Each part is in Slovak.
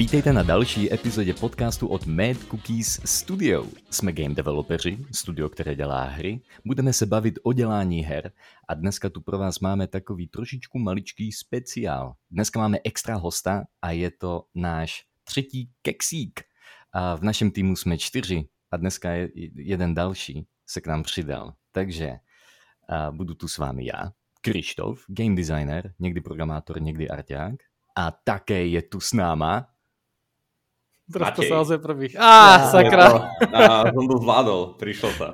Vítejte na další epizodě podcastu od Mad Cookies Studio. Jsme game developeři, studio, které dělá hry. Budeme se bavit o dělání her a dneska tu pro vás máme takový trošičku maličký speciál. Dneska máme extra hosta a je to náš třetí keksík. A v našem týmu jsme čtyři a dneska je jeden další se k nám přidal. Takže a budu tu s vámi já, Krištof, game designer, někdy programátor, někdy arťák. A také je tu s náma Teraz to sa ozve prvých. Á, sakra. Á, som to zvládol, prišlo to.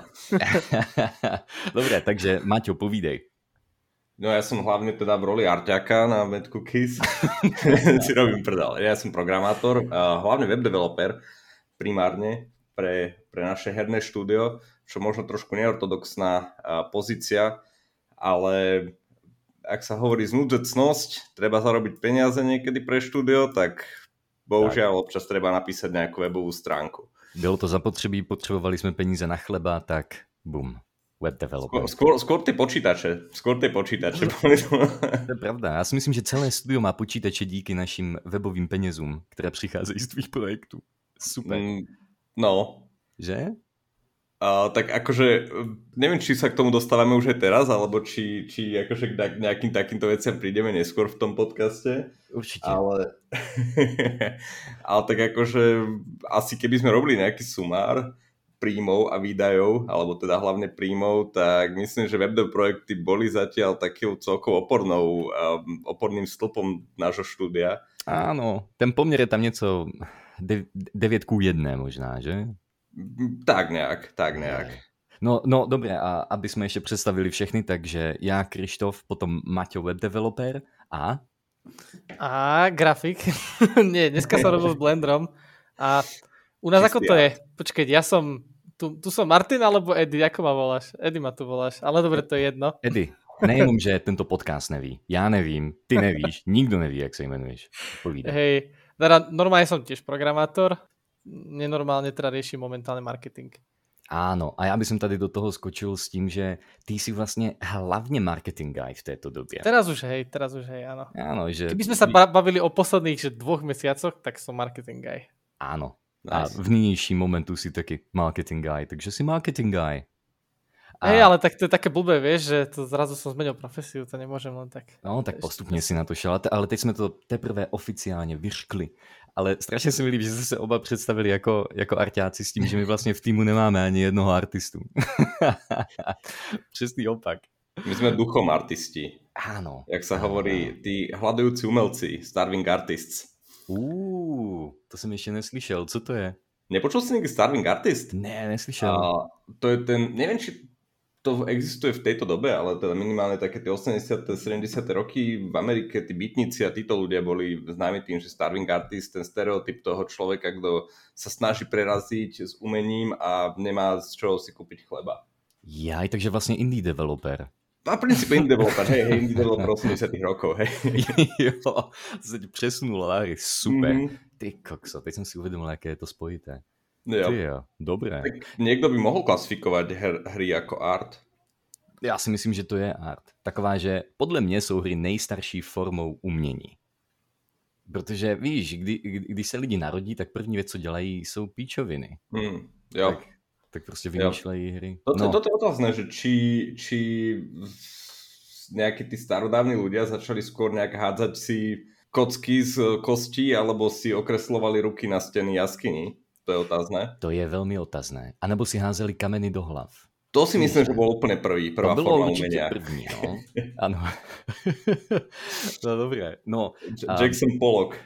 Dobre, takže Maťo, povídej. No ja som hlavne teda v roli arťaka na Mad Cookies. si robím prdal. Ja som programátor, hlavne web developer primárne pre, pre naše herné štúdio, čo možno trošku neortodoxná pozícia, ale ak sa hovorí znúdecnosť, treba zarobiť peniaze niekedy pre štúdio, tak Bohužiaľ, tak. občas treba napísať nejakú webovú stránku. Bylo to zapotřebí, potřebovali jsme peníze na chleba, tak bum, web developer. Skôr, skôr, skôr ty počítače. Skôr ty počítače. to je pravda. Já si myslím, že celé studio má počítače díky našim webovým penězům, které přicházejí z tvých projektů. Super. Mm, no. Že? Tak akože neviem, či sa k tomu dostávame už aj teraz, alebo či, či akože k nejakým takýmto veciam prídeme neskôr v tom podcaste. Určite. Ale, ale tak akože asi keby sme robili nejaký sumár príjmov a výdajov, alebo teda hlavne príjmov, tak myslím, že webdev projekty boli zatiaľ takým celkou opornou, um, oporným stĺpom nášho štúdia. Áno, ten pomier je tam niečo 9 ku 1 možná, že? Tak nejak, tak nejak. No, no dobre, a aby sme ešte predstavili všechny, takže ja, Krištof, potom Maťo, web developer a... A grafik. Nie, dneska som robil s Blenderom a u nás ako to je? Počkej, ja som... Tu, tu som Martin alebo Edy, ako ma voláš? Edy ma tu voláš, ale dobre, to je jedno. Edy, nejenom, že tento podcast neví. Ja nevím, ty nevíš, nikto neví, jak sa imenuješ. Povídaj. Hej, teda normálne som tiež programátor, nenormálne teda riešim momentálne marketing. Áno, a ja by som tady do toho skočil s tým, že ty si vlastne hlavne marketing guy v tejto době. Teraz už hej, teraz už hej, áno. Áno, že... Keby sme sa bavili o posledných že dvoch mesiacoch, tak som marketing guy. Áno. A v nynějším momentu si taky marketing guy, takže si marketing guy. A... Hej, ale tak to je také blbé, vieš, že to zrazu som zmenil profesiu, to nemôžem len tak. No, tak postupne si na to šel, ale teď sme to teprve oficiálne vyškli ale strašně se mi líbí, že jste se oba představili jako, jako arťáci s tím, že my vlastně v týmu nemáme ani jednoho artistu. Přesný opak. My jsme duchom artisti. Áno. Jak sa hovorí, tí hľadujúci umelci, starving artists. Uuu, to som ešte neslyšel. Co to je? Nepočul si niekdy Starving Artist? Ne, neslyšel. A to je ten, neviem, či to existuje v tejto dobe, ale teda minimálne také tie 80. 70. roky v Amerike tí bytníci a títo ľudia boli známi tým, že starving artist, ten stereotyp toho človeka, kto sa snaží preraziť s umením a nemá z čoho si kúpiť chleba. Jaj, takže vlastne indie developer. Na princípe indie developer, hej, hej, indie developer 80 rokov, hej. jo, sa ti presunulo, super. Mm-hmm. Ty kokso, teď som si uvedomil, aké je to spojité. Jo. Ty jo, dobré. Tak niekto by mohol klasifikovať her, hry ako art. Já si myslím, že to je art. Taková, že podle mě jsou hry nejstarší formou umění. Protože víš, kdy, když se lidi narodí, tak první věc, co dělají, jsou píčoviny. Hmm, jo. Tak, tak prostě vymýšlejí hry. Toto, no. toto je otázne, že či, či nejakí tí starodávni ľudia začali skôr nejak hádzať si kocky z kostí, alebo si okreslovali ruky na steny jaskyni. To je otázne. To je veľmi otázne. A nebo si házeli kameny do hlav. To si myslím, že bol úplne prvý, prvá to forma umenia. první, no. Áno. no dobré. No, Jackson Pollock.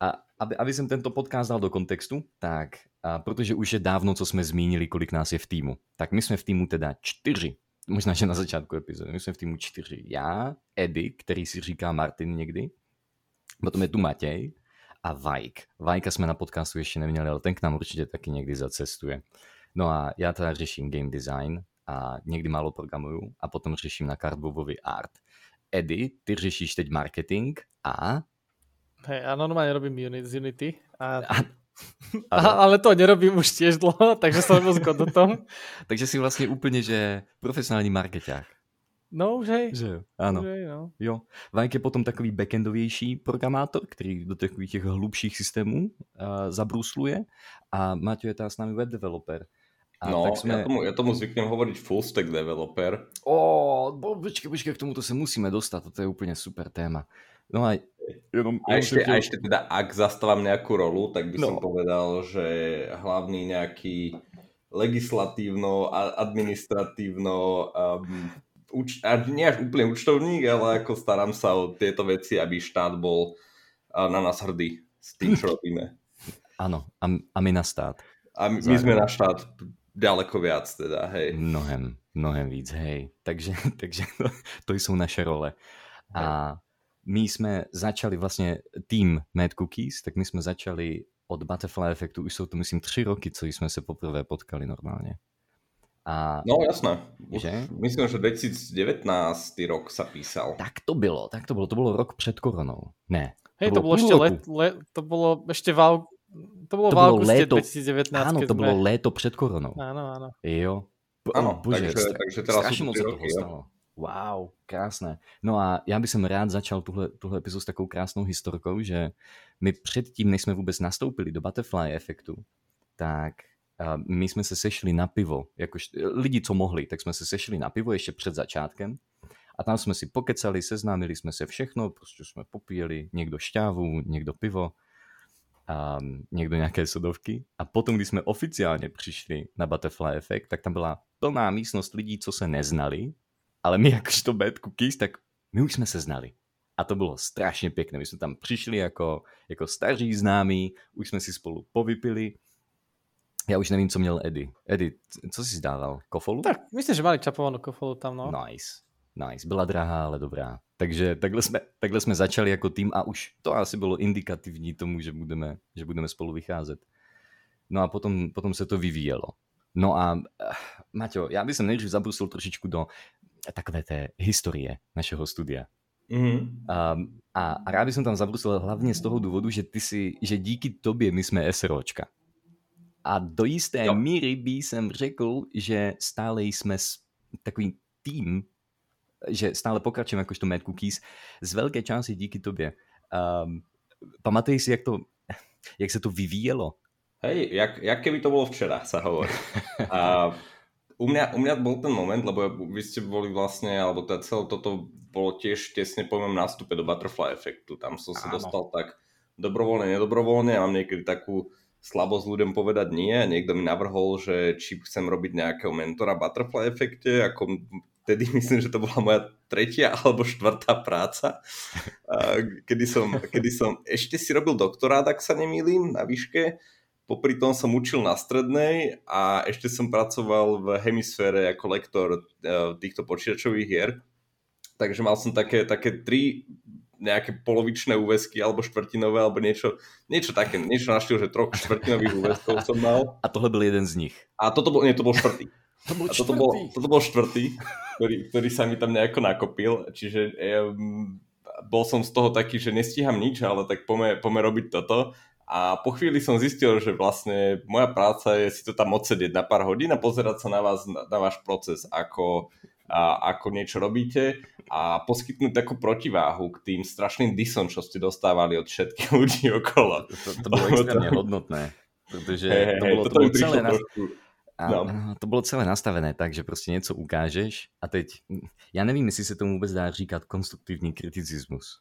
A aby, aby som tento podcast dal do kontextu, tak a protože už je dávno, co jsme zmínili, kolik nás je v týmu, tak my jsme v týmu teda čtyři. Možná, že na začátku epizody. My jsme v týmu čtyři. Já, Eddie, který si říká Martin někdy, potom je tu Matěj, a Vajk. Vajka jsme na podcastu ještě neměli, ale ten k nám určitě taky někdy zacestuje. No a já teda řeším game design a někdy málo programuju a potom řeším na Cardboardovi art. Edy, ty řešíš teď marketing a... Hej, a normálne robím Unity, z Unity. A... a... A, ale to nerobím už tiež dlho, takže som moc do tom. takže si vlastne úplne, že profesionálny markeťák. No už hej. Že, áno. Už hej, no. Jo. Vajk je potom takový backendovější programátor, který do takových těch hlubších systémů uh, zabrusluje a Maťo je teda s nami web developer. A no, tak sme... ja, tomu, ja tomu zvyknem hovoriť full stack developer. Ó, bo, počkej, počkej, k tomuto sa musíme dostať, toto je úplne super téma. No a, jenom, a, ešte, a ešte teda, ak zastávam nejakú rolu, tak by no. som povedal, že hlavný nejaký legislatívno, administratívno, um, uč, a nie až úplne účtovník, ale ako starám sa o tieto veci, aby štát bol na nás hrdý s tým, čo robíme. Áno, a, a my na stát. A my, my sme na štát ďaleko viac teda, hej. Mnohem, mnohem víc, hej. Takže, takže to, to sú naše role. A my sme začali vlastne tým Mad Cookies, tak my sme začali od Butterfly efektu, už sú to myslím 3 roky, co sme sa poprvé potkali normálne. A, no jasné. Že? Myslím, že 2019 rok sa písal. Tak to bylo, tak to bylo. To bolo rok před koronou. Ne. Hej, to, to bolo ešte let, le, to bolo ešte v, to bolo to v auguste léto, 2019. Áno, to sme... bolo léto před koronou. Áno, áno. Jo. Áno, bože, takže, stra- takže teraz sú moc roky, stalo. Wow, krásne. No a já bych som rád začal tuhle, tuhle epizodu s takou krásnou historkou, že my předtím, než jsme vůbec nastoupili do Butterfly efektu, tak uh, my jsme se sešli na pivo, jakož lidi, co mohli, tak jsme se sešli na pivo ještě před začátkem a tam jsme si pokecali, seznámili jsme se všechno, prostě jsme popíjeli někdo šťávu, někdo pivo a někdo nějaké sodovky. A potom, když jsme oficiálně přišli na Butterfly Effect, tak tam byla plná místnost lidí, co se neznali, ale my jakožto Bad Cookies, tak my už jsme se znali. A to bylo strašně pěkné. My jsme tam přišli jako, jako staří známí, už jsme si spolu povypili. Já už nevím, co měl Eddie. Eddie, co jsi zdával? Kofolu? Tak, myslím, že mali čapovanou kofolu tam, no. Nice. Nice. Byla drahá, ale dobrá. Takže takhle jsme, takhle jsme začali jako tým a už to asi bylo indikativní tomu, že budeme, že budeme spolu vycházet. No a potom, potom se to vyvíjelo. No a uh, Maťo, já bych nejdřív zabrusil trošičku do takové té historie našeho studia. Mm-hmm. A, a rád bych tam zabrusil hlavně z toho důvodu, že ty si, že díky tobě my jsme SROčka. A do jisté jo. míry by jsem řekl, že stále jsme takový tým, že stále pokračujeme jakožto Mad Cookies, z velké části díky tobě. Um, pamatuješ si, jak, to, jak se to vyvíjelo? Hej, jak, jak keby to bolo včera, sa hovorí. A u mňa, u mňa bol ten moment, lebo vy ste boli vlastne, alebo teda celé toto bolo tiež tesne po mojom nástupe do Butterfly efektu. Tam som sa dostal tak dobrovoľne, nedobrovoľne. Mám niekedy takú slabosť ľuďom povedať nie. Niekto mi navrhol, že či chcem robiť nejakého mentora Butterfly efekte, ako vtedy myslím, že to bola moja tretia alebo štvrtá práca, kedy som, kedy som ešte si robil doktorát, ak sa nemýlim, na výške. Popri tom som učil na strednej a ešte som pracoval v hemisfére ako lektor e, týchto počítačových hier. Takže mal som také, také tri nejaké polovičné úvesky alebo štvrtinové alebo niečo, niečo také, niečo naštil, že troch štvrtinových úveskov som mal. A tohle byl jeden z nich. A toto bol, nie, to bol štvrtý. To bol toto bol, toto bol štvrtý, ktorý, ktorý sa mi tam nejako nakopil, čiže um, bol som z toho taký, že nestíham nič, ale tak pome, pome robiť toto. A po chvíli som zistil, že vlastne moja práca je si to tam odsedieť na pár hodín a pozerať sa na vás, na, na váš proces, ako, a, ako niečo robíte a poskytnúť takú protiváhu k tým strašným disom, čo ste dostávali od všetkých ľudí okolo. To, to bolo extrémne hodnotné, pretože hey, to bolo, to bolo celé... Na... A, no. To bylo celé nastavené tak, že prostě něco ukážeš a teď, já nevím, jestli se tomu vůbec dá říkat konstruktivní kriticismus.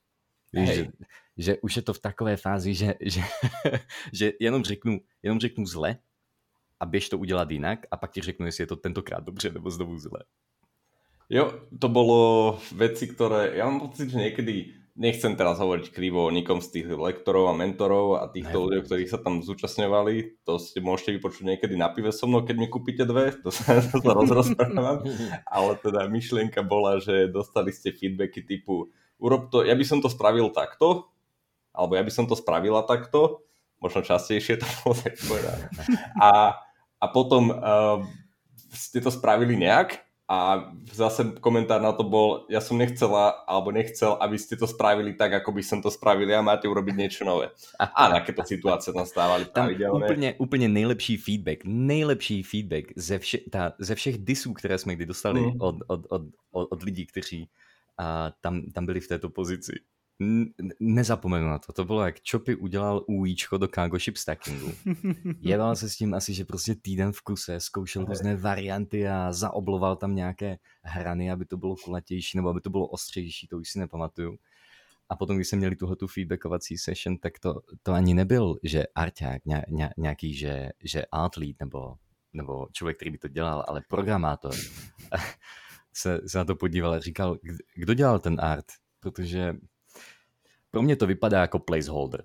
Víš, že, že už je to v takové fázi, že, že, že jenom, řeknu, jenom řeknu zle a běž to udělat jinak a pak ti řeknu, jestli je to tentokrát dobře nebo znovu zle. Jo, to bolo veci, ktoré, ja mám pocit, že niekedy nechcem teraz hovoriť krivo o nikom z tých lektorov a mentorov a týchto ľudí, ktorých sa tam zúčastňovali. To ste môžete vypočuť niekedy na pive so mnou, keď mi kúpite dve, to sa, to sa rozprávam. Ale teda myšlienka bola, že dostali ste feedbacky typu urob to, ja by som to spravil takto, alebo ja by som to spravila takto, možno častejšie to bolo tak povedať. A, a potom uh, ste to spravili nejak a zase komentár na to bol, ja som nechcela, alebo nechcel, aby ste to spravili tak, ako by som to spravil a máte urobiť niečo nové. A takéto situácie tam stávali tam úplne, úplne nejlepší feedback, nejlepší feedback ze, vše, tá, ze všech disů, které jsme kdy dostali mm. od, od, od, od, od lidí, kteří a tam, tam byli v této pozici nezapomenu na to. To bylo jak Chopy udělal újíčko do Cargo Ship Stackingu. Jeval se s tím asi, že prostě týden v kuse, zkoušel různé varianty a zaobloval tam nějaké hrany, aby to bylo kulatější nebo aby to bylo ostřejší, to už si nepamatuju. A potom, když jsme měli tuhle tu feedbackovací session, tak to, to ani nebyl, že arťák, nějaký, že, že lead nebo, nebo člověk, který by to dělal, ale programátor se, se na to podíval a říkal, kdo dělal ten art? Protože pro mě to vypadá jako placeholder.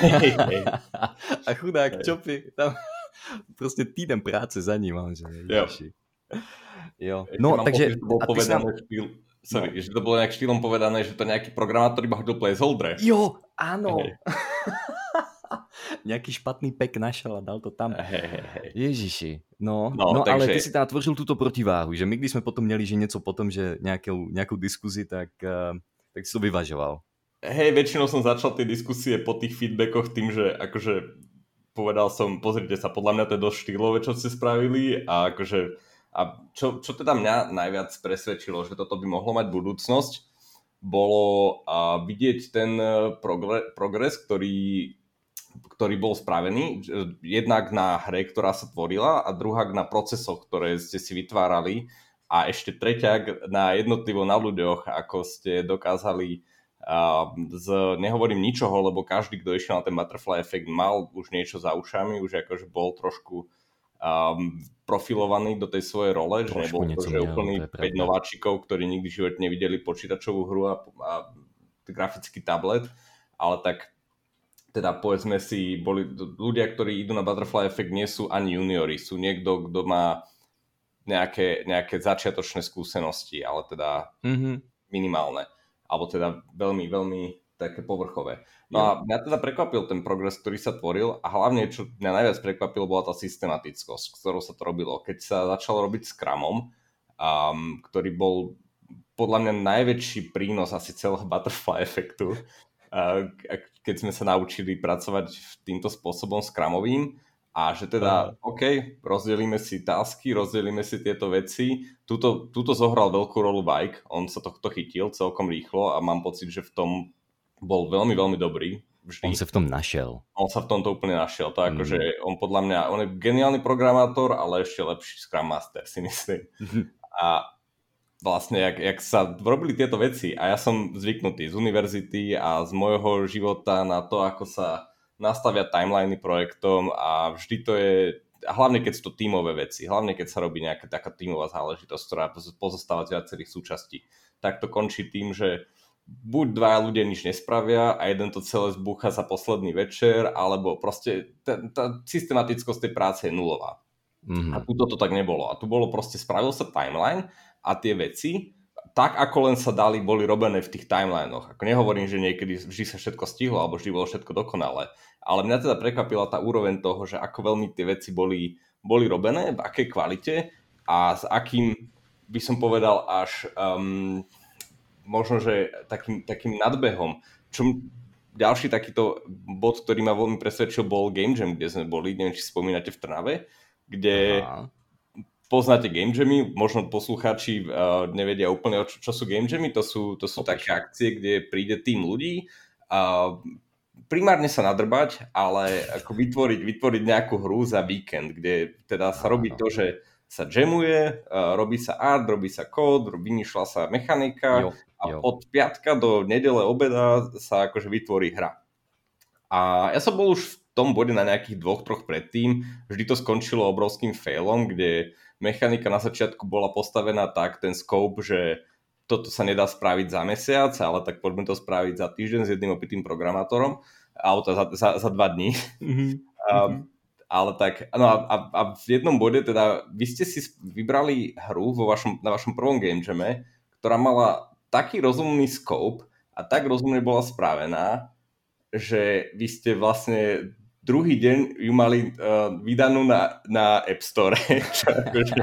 Hej, hej. a chudák hej. Čopy, tam prostě týden práce za ním, že jo. jo. No, takže... Povedané nám... štýl, sorry, no. že to bolo nejak štýlom povedané, že to nejaký programátor iba hodil placeholder. Jo, áno. Hej. Nejaký špatný pek našel a dal to tam. Hej, hej, hej. Ježiši. No, no, no takže... ale ty si tam tvořil túto protiváhu, že my když sme potom měli, že něco potom, že nejakou, nejakú diskuzi, tak, uh, tak si to vyvažoval hej, väčšinou som začal tie diskusie po tých feedbackoch tým, že akože povedal som, pozrite sa, podľa mňa to je dosť štýlové, čo ste spravili a akože a čo, čo teda mňa najviac presvedčilo, že toto by mohlo mať budúcnosť, bolo a vidieť ten e, progres, ktorý, ktorý bol spravený, jednak na hre, ktorá sa tvorila a druhá na procesoch, ktoré ste si vytvárali a ešte tretia na jednotlivo na ľuďoch, ako ste dokázali a z, nehovorím ničoho, lebo každý, kto išiel na ten butterfly efekt, mal už niečo za ušami, už akože bol trošku um, profilovaný do tej svojej role, že nebol to, že úplný 5 nováčikov, ktorí nikdy v živote nevideli počítačovú hru a, a grafický tablet, ale tak teda povedzme si, boli ľudia, ktorí idú na Butterfly Effect, nie sú ani juniori, sú niekto, kto má nejaké, nejaké začiatočné skúsenosti, ale teda mm-hmm. minimálne alebo teda veľmi, veľmi také povrchové. No a mňa teda prekvapil ten progres, ktorý sa tvoril a hlavne, čo mňa najviac prekvapilo, bola tá systematickosť, ktorou sa to robilo. Keď sa začalo robiť Scrumom, um, ktorý bol podľa mňa najväčší prínos asi celého butterfly efektu, uh, keď sme sa naučili pracovať týmto spôsobom Scrumovým, a že teda. OK, rozdelíme si tasky, rozdelíme si tieto veci. Tuto, tuto zohral veľkú rolu Bike, on sa tohto chytil celkom rýchlo a mám pocit, že v tom bol veľmi, veľmi dobrý. Vždy. On sa v tom našiel. On sa v tomto úplne našiel. To mm. akože on podľa mňa, on je geniálny programátor, ale ešte lepší Scrum Master si myslím. a vlastne, jak, jak sa robili tieto veci a ja som zvyknutý z univerzity a z môjho života na to, ako sa nastavia timeliny projektom a vždy to je, a hlavne keď sú to tímové veci, hlavne keď sa robí nejaká taká tímová záležitosť, ktorá pozostáva z viacerých súčastí, tak to končí tým, že buď dvaja ľudia nič nespravia a jeden to celé zbúcha za posledný večer, alebo proste tá, tá systematickosť tej práce je nulová. Mm-hmm. A tu to tak nebolo. A tu bolo proste, spravil sa timeline a tie veci tak, ako len sa dali, boli robené v tých timelinoch. Ako nehovorím, že niekedy vždy sa všetko stihlo, alebo vždy bolo všetko dokonalé. Ale mňa teda prekvapila tá úroveň toho, že ako veľmi tie veci boli, boli robené, v akej kvalite a s akým, by som povedal, až um, možno, že takým, takým nadbehom. Čo ďalší takýto bod, ktorý ma veľmi presvedčil, bol Game Jam, kde sme boli, neviem, či spomínate v Trnave, kde Aha poznáte game jammy, možno poslucháči uh, nevedia úplne, čo, čo sú game jammy, to sú, to sú také akcie, kde príde tým ľudí a primárne sa nadrbať, ale ako vytvoriť, vytvoriť nejakú hru za víkend, kde teda sa robí to, že sa jamuje, uh, robí sa art, robí sa kód, vymýšľa sa mechanika jo, a jo. od piatka do nedele obeda sa akože vytvorí hra. A ja som bol už v tom bode na nejakých dvoch, troch predtým. Vždy to skončilo obrovským failom, kde mechanika na začiatku bola postavená tak, ten scope, že toto sa nedá spraviť za mesiac, ale tak poďme to spraviť za týždeň s jedným opitým programátorom, alebo za, za, za dva dní. Mm-hmm. A, ale tak, no a, a, a v jednom bode teda, vy ste si vybrali hru vo vašom, na vašom prvom game jame, ktorá mala taký rozumný scope a tak rozumne bola spravená, že vy ste vlastne druhý deň ju mali uh, vydanú na, na App Store, čo akože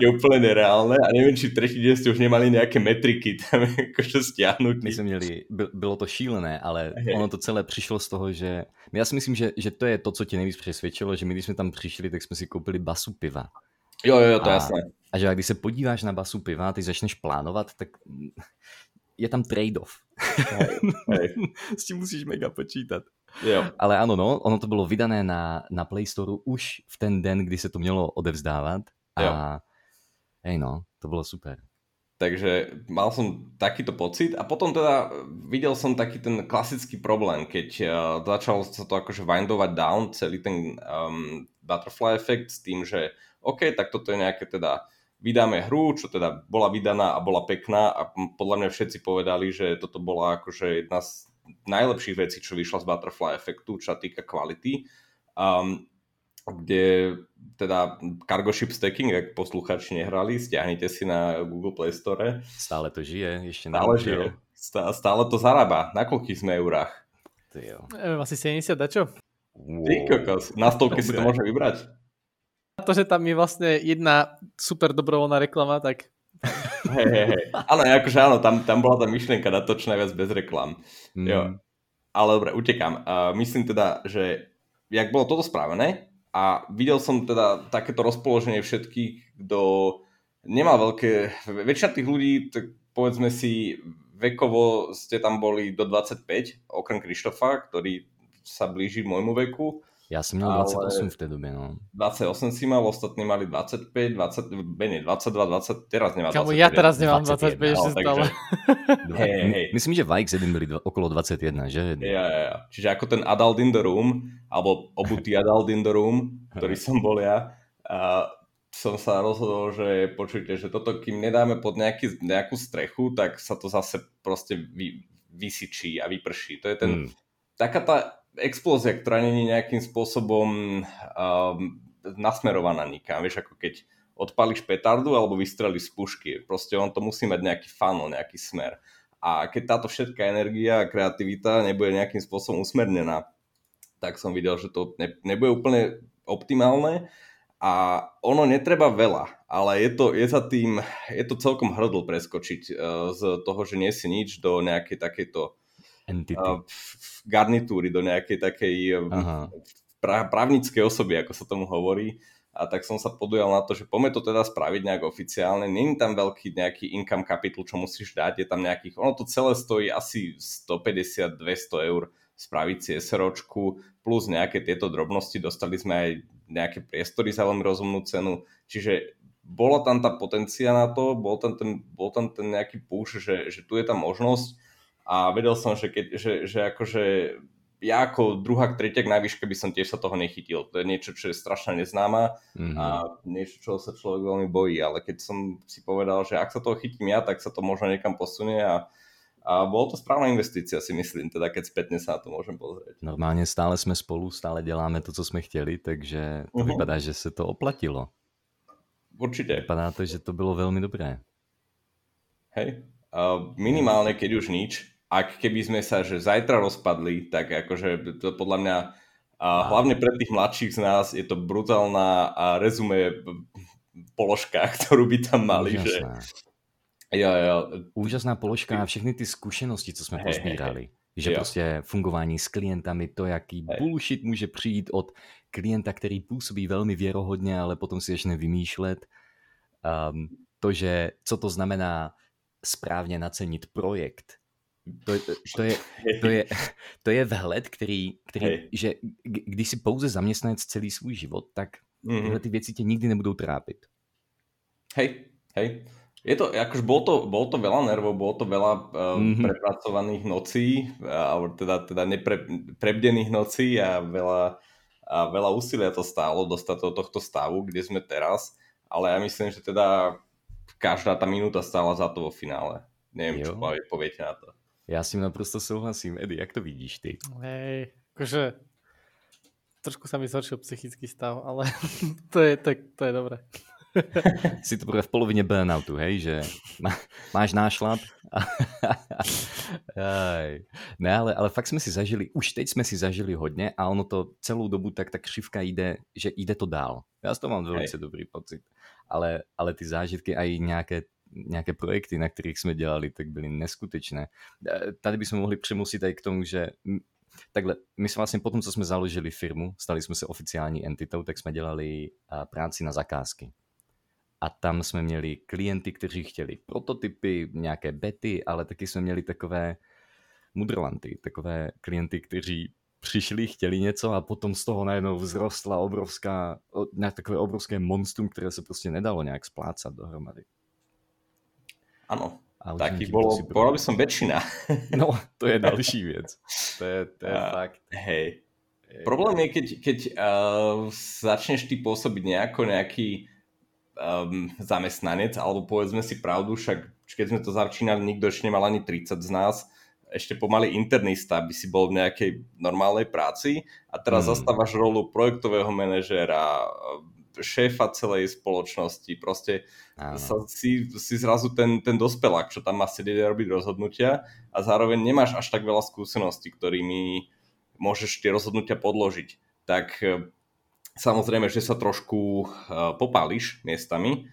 je úplne nereálne a neviem, či tretí deň ste už nemali nejaké metriky tam akože stiahnuť. My sme měli, bylo to šílené, ale hey. ono to celé přišlo z toho, že já si myslím, že, že to je to, co tě nejvíc přesvědčilo, že my, když jsme tam přišli, tak jsme si koupili basu piva. Jo, jo, to je jasné. A že když se podíváš na basu piva, ty začneš plánovat, tak je tam trade-off. Hej, hej. S tím musíš mega počítat. Jo. Ale ano, no, ono to bylo vydané na, na Play Store už v ten den, kdy se to mělo odevzdávat. A jo. hej no, to bylo super. Takže mal som takýto pocit a potom teda videl som taký ten klasický problém, keď uh, začalo sa to akože windovať down, celý ten um, butterfly effect s tým, že OK, tak toto je nejaké teda vydáme hru, čo teda bola vydaná a bola pekná a podľa mňa všetci povedali, že toto bola akože jedna z najlepších vecí, čo vyšla z Butterfly efektu, čo sa týka kvality. Um, kde teda Cargo Ship Stacking, ak posluchači nehrali, stiahnite si na Google Play Store. Stále to žije, ešte Stále žije. Stále to zarába. Na koľkých sme eurách? jo. Asi 70 dačo? Wow. Ty kokos, na stovke si to môže vybrať to, že tam je vlastne jedna super dobrovoľná reklama, tak... Hej, hej, hej. Áno, akože áno, tam, tam bola tá myšlienka na to čo najviac bez reklam. Mm. Jo. Ale dobre, utekám. Uh, myslím teda, že jak bolo toto spravené a videl som teda takéto rozpoloženie všetkých, kto nemá veľké... Väčšina tých ľudí, tak povedzme si, vekovo ste tam boli do 25, okrem Krištofa, ktorý sa blíži môjmu veku. Ja som mal 28 v tej dobe, no. 28 si mal, ostatní mali 25, 20, nie, 22, 20, teraz nemá Kamu, 25. ja teraz nemám 25 21, ešte no, stále. Myslím, že Vikes jeden byli okolo 21, že? Ja, ja, ja. Čiže ako ten adult in the room, alebo obutý adult in the room, ktorý som bol ja, a som sa rozhodol, že počujte, že toto kým nedáme pod nejaký, nejakú strechu, tak sa to zase proste vy, vysyčí a vyprší. To je ten, hmm. taká tá explózia, ktorá není nejakým spôsobom um, nasmerovaná nikam. Vieš, ako keď odpališ petardu alebo vystrelíš z pušky. Proste on to musí mať nejaký funnel, nejaký smer. A keď táto všetká energia a kreativita nebude nejakým spôsobom usmernená, tak som videl, že to ne, nebude úplne optimálne a ono netreba veľa, ale je to, je za tým, je to celkom hrdl preskočiť uh, z toho, že nie si nič do nejakej takejto Entity. Uh, garnitúry, do nejakej takej pra, právnickej osoby, ako sa tomu hovorí. A tak som sa podujal na to, že poďme to teda spraviť nejak oficiálne. Není tam veľký nejaký income capital, čo musíš dať, je tam nejakých, ono to celé stojí asi 150-200 eur spraviť si SROčku, plus nejaké tieto drobnosti, dostali sme aj nejaké priestory za veľmi rozumnú cenu, čiže bola tam tá potencia na to, bol tam ten, bol tam ten nejaký push, že, že tu je tá možnosť a vedel som, že, keď, že, že akože ja ako druhák, tretiak na výške by som tiež sa toho nechytil. To je niečo, čo je strašne neznáma mm-hmm. a niečo, čo sa človek veľmi bojí. Ale keď som si povedal, že ak sa toho chytím ja, tak sa to možno niekam posunie a, a bolo to správna investícia, si myslím, teda keď spätne sa na to môžem pozrieť. Normálne stále sme spolu, stále děláme to, co jsme chtěli, takže to uh-huh. vypadá, že se to oplatilo. Určite. Vypadá to, že to bylo velmi dobré. Hej, uh, minimálne keď už nič, ak keby sme sa že zajtra rozpadli, tak akože to podľa mňa a hlavne pre tých mladších z nás je to brutálna a rezume položka, ktorú by tam mali. Že... Jo, jo. Úžasná položka a všechny ty zkušenosti, co jsme hey, pozbírali. Hey, hey. Že jo. prostě fungování s klientami, to, jaký hey. bullshit může přijít od klienta, který působí velmi věrohodně, ale potom si začne vymýšlet. Um, to, že co to znamená správně nacenit projekt, to, to, je, to, je, to je vhled, který, který že když si pouze zaměstnanec celý svůj život, tak mm-hmm. tyhle ty věci tě nikdy nebudou trápit. Hej, hej. Je to, akož bol to, bol to veľa nervov, bolo to veľa uh, mm-hmm. prepracovaných nocí, alebo teda, teda nepre, prebdených nocí a veľa, a veľa úsilia to stálo dostať do tohto stavu, kde sme teraz, ale ja myslím, že teda každá tá minúta stála za to vo finále. Neviem, jo. čo poviete na to. Já s tím naprosto souhlasím. Edy, jak to vidíš ty? Hej, akože trošku sa mi zhoršil psychický stav, ale to je, to, to je dobré. si to v polovině burnoutu, hej, že má, máš nášlap. Ne, ale, ale fakt jsme si zažili, už teď jsme si zažili hodně a ono to celou dobu tak ta křivka jde, že jde to dál. Já z toho mám velice dobrý pocit. Ale, ale ty zážitky a i nějaké nějaké projekty, na kterých jsme dělali, tak byly neskutečné. E, tady bychom mohli přemusit i k tomu, že takhle, my jsme vlastně potom, co jsme založili firmu, stali jsme se oficiální entitou, tak jsme dělali práci na zakázky. A tam jsme měli klienty, kteří chtěli prototypy, nějaké bety, ale taky jsme měli takové mudrlanty, takové klienty, kteří přišli, chtěli něco a potom z toho najednou vzrostla obrovská, takové obrovské monstrum, které se prostě nedalo nějak splácat dohromady. Ano, taký bolo, povedal by som väčšina. No, to je další věc. To je, to je uh, fakt. Hej. hej. Problém je, keď, keď uh, začneš ty pôsobiť nejako nejaký um, zamestnanec, alebo povedzme si pravdu, však keď sme to začínali, nikto ešte nemal ani 30 z nás, ešte pomaly internista, aby si bol v nejakej normálnej práci a teraz hmm. zastávaš rolu projektového manažéra, šéfa celej spoločnosti, proste sa, si, si zrazu ten, ten dospelák, čo tam má sedieť a robiť rozhodnutia a zároveň nemáš až tak veľa skúseností, ktorými môžeš tie rozhodnutia podložiť. Tak e, samozrejme, že sa trošku uh, popáliš miestami,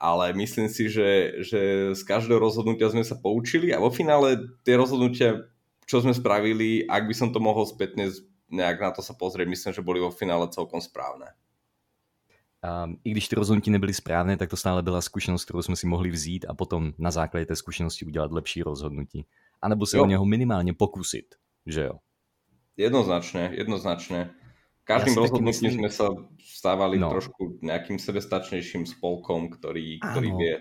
ale myslím si, že, že z každého rozhodnutia sme sa poučili a vo finále tie rozhodnutia, čo sme spravili, ak by som to mohol spätne nejak na to sa pozrieť, myslím, že boli vo finále celkom správne. Um, I když ty rozhodnutí nebyly správné, tak to stále byla zkušenost, kterou jsme si mohli vzít a potom na základě té zkušenosti udělat lepší rozhodnutí. A nebo se jo. o něho minimálně pokusit, že jo? Jednoznačne, jednoznačne. Každým ja rozhodnutím myslím... sme sa stávali no. trošku nejakým sebestačnejším spolkom, ktorý, ktorý vie.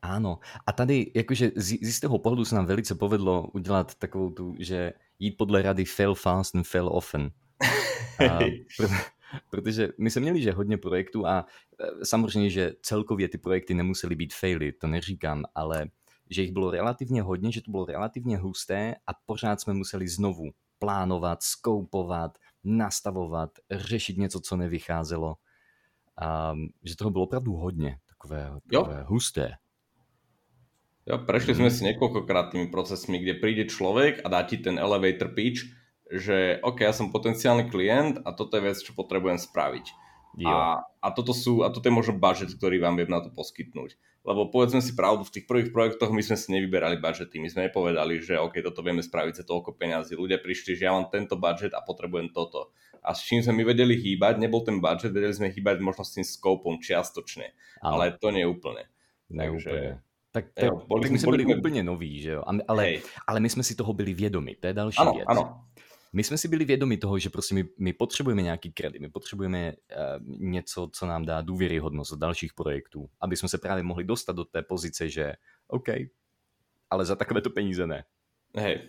Áno. A tady, jakože z, z jistého pohledu se nám velice povedlo udělat takovou tu, že jít podle rady fail fast and fail often. A, protože my jsme měli že hodně projektů a e, samozřejmě, že celkově ty projekty nemusely být faily, to neříkám, ale že jich bylo relativně hodně, že to bylo relativně husté a pořád jsme museli znovu plánovat, skoupovat, nastavovat, řešit něco, co nevycházelo. A že toho bylo opravdu hodně, takové, takové jo. husté. Jo, prešli mm. sme si niekoľkokrát tými procesmi, kde príde človek a dá ti ten elevator pitch, že OK, ja som potenciálny klient a toto je vec, čo potrebujem spraviť. Jo. A, a, toto sú, a toto je možno budget, ktorý vám viem na to poskytnúť. Lebo povedzme si pravdu, v tých prvých projektoch my sme si nevyberali budžety, my sme nepovedali, že OK, toto vieme spraviť za toľko peňazí. Ľudia prišli, že ja mám tento budget a potrebujem toto. A s čím sme my vedeli hýbať, nebol ten budget, vedeli sme hýbať možno s tým skopom čiastočne, ale, ale to nie je úplne. Takže... Tak, tak, jo, boli, tak my jsme byli, byli úplně noví, že jo? Ale, ale my jsme si toho byli vědomi, to je další ano, věc. Ano, my jsme si byli vědomi toho, že prostě my, my potřebujeme nějaký kredit, my potřebujeme uh, něco, co nám dá důvěryhodnost do dalších projektů, aby jsme se právě mohli dostat do té pozice, že OK, ale za takovéto peníze ne. Hej.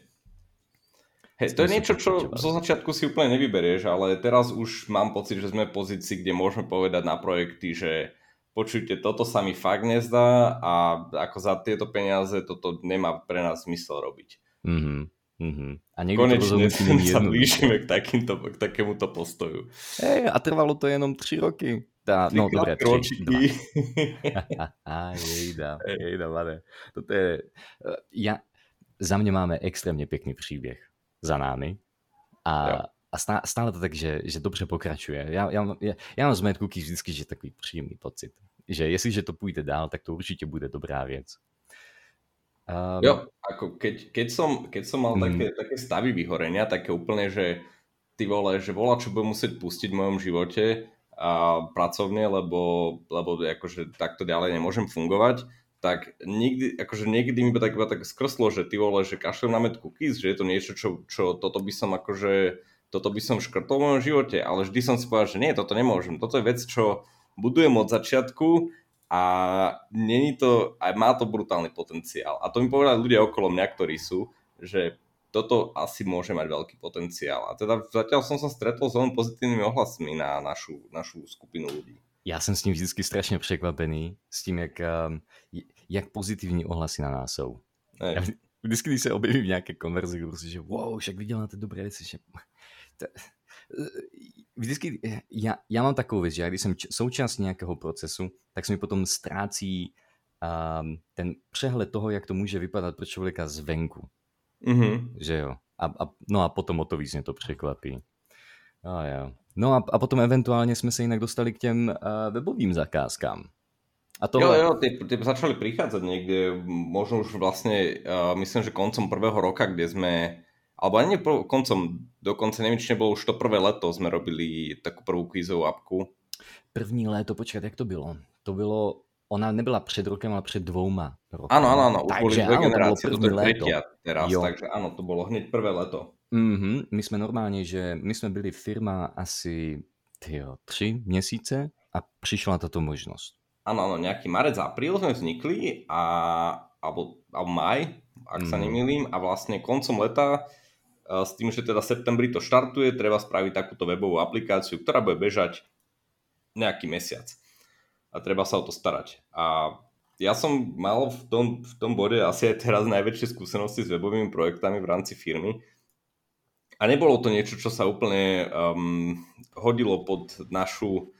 Hej, to je niečo, čo zo začiatku si úplne nevyberieš, ale teraz už mám pocit, že sme v pozícii, kde môžeme povedať na projekty, že počujte, toto sa mi fakt nezdá a ako za tieto peniaze toto nemá pre nás zmysel robiť. Mm-hmm. Mm-hmm. A Konečne sa blížime k, takýmto, k takémuto postoju. Hej, a trvalo to jenom tři roky. Tá, no dobre, tři, jejda, jejda, mladé. Toto je, eh, ja, za mňa máme extrémně pěkný příběh za námi a, a stále to tak, že, že dobře pokračuje. Já, já, já, já mám z Mad Cookies vždycky že takový příjemný pocit, že jestliže to půjde dál, tak to určitě bude dobrá věc. Um, jo, ako keď, keď, som, keď som mal hmm. také, také stavy vyhorenia, také úplne, že ty vole, že volá, čo budem musieť pustiť v mojom živote a pracovne, lebo, lebo akože takto ďalej nemôžem fungovať, tak nikdy, akože niekdy mi tak iba tak skrslo, že ty vole, že kašlem na med cookies, že je to niečo, čo, čo toto by som akože, toto by som škrtol v mojom živote, ale vždy som si povedal, že nie, toto nemôžem, toto je vec, čo budujem od začiatku a není to, aj má to brutálny potenciál. A to mi povedali ľudia okolo mňa, ktorí sú, že toto asi môže mať veľký potenciál. A teda zatiaľ som sa stretol s veľmi pozitívnymi ohlasmi na našu, našu skupinu ľudí. Já jsem s tím vždycky strašně překvapený, s tím, jak, um, jak pozitivní ohlasy na nás jsou. Ja, vždycky, když se objevím v nějaké konverzi, prostě, že wow, však vy děláte dobré věci, že... To, vždycky, já, já mám takovou věc, že když jsem součást nějakého procesu, tak se mi potom ztrácí um, ten přehled toho, jak to může vypadat pro člověka zvenku. Mm-hmm. Že jo. A, a, no a potom o to víc mě to překvapí. A jo. No a, a potom eventuálně jsme se jinak dostali k těm uh, webovým zakázkám. A tohle... Jo, jo, tie, tie začali prichádzať niekde, možno už vlastne, uh, myslím, že koncom prvého roka, kde sme, alebo ani prv, koncom, dokonce neviem, či nebolo už to prvé leto, sme robili takú prvú kvízovú apku. První léto, počkat, jak to bylo? To bylo, ona nebyla před rokem, ale před dvouma rokmi. Áno, áno, áno, už boli dve generácie, to je tretia teraz, jo. takže áno, to bolo hneď prvé leto. Mm-hmm, my jsme normálně, že my jsme byli firma asi tyjo, tři měsíce a přišla tato možnost. Áno, áno, nejaký marec, apríl sme vznikli a, alebo, alebo maj, ak mm. sa nemýlim, a vlastne koncom leta s tým, že teda septembri to štartuje, treba spraviť takúto webovú aplikáciu, ktorá bude bežať nejaký mesiac. A treba sa o to starať. A ja som mal v tom, v tom bode asi aj teraz najväčšie skúsenosti s webovými projektami v rámci firmy. A nebolo to niečo, čo sa úplne um, hodilo pod našu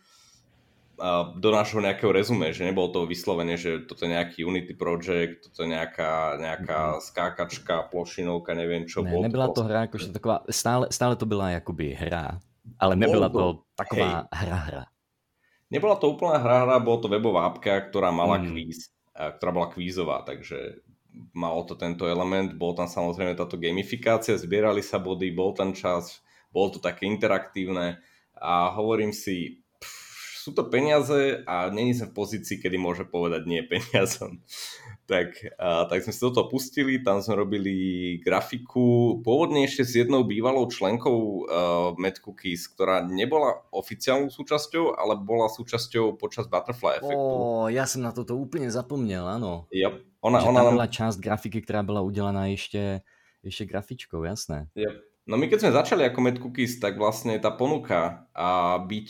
do našho nejakého rezume, že nebolo to vyslovene, že toto je nejaký Unity project, toto je nejaká, nejaká mm. skákačka, plošinovka, neviem čo. Ne, bol nebyla to, to hra, akože taková, stále, stále to byla jakoby hra, ale nebyla to, to taková hej. hra hra. Nebola to úplná hra hra, bolo to webová apka, ktorá mala mm. kvíz, ktorá bola kvízová, takže malo to tento element, bol tam samozrejme táto gamifikácia, zbierali sa body, bol tam čas, bolo to také interaktívne a hovorím si, sú to peniaze a není sme v pozícii, kedy môže povedať nie peniazom. tak, a, tak sme sa do toho pustili, tam sme robili grafiku, pôvodne ešte s jednou bývalou členkou uh, Mad Cookies, ktorá nebola oficiálnou súčasťou, ale bola súčasťou počas Butterfly efektu. Ó, ja som na toto úplne zapomněl, áno. Yep. Ona, Že ona tam bola časť grafiky, ktorá bola udelená ešte, ešte grafičkou, jasné. Yep. No my keď sme začali ako Mad Cookies, tak vlastne tá ponuka a byť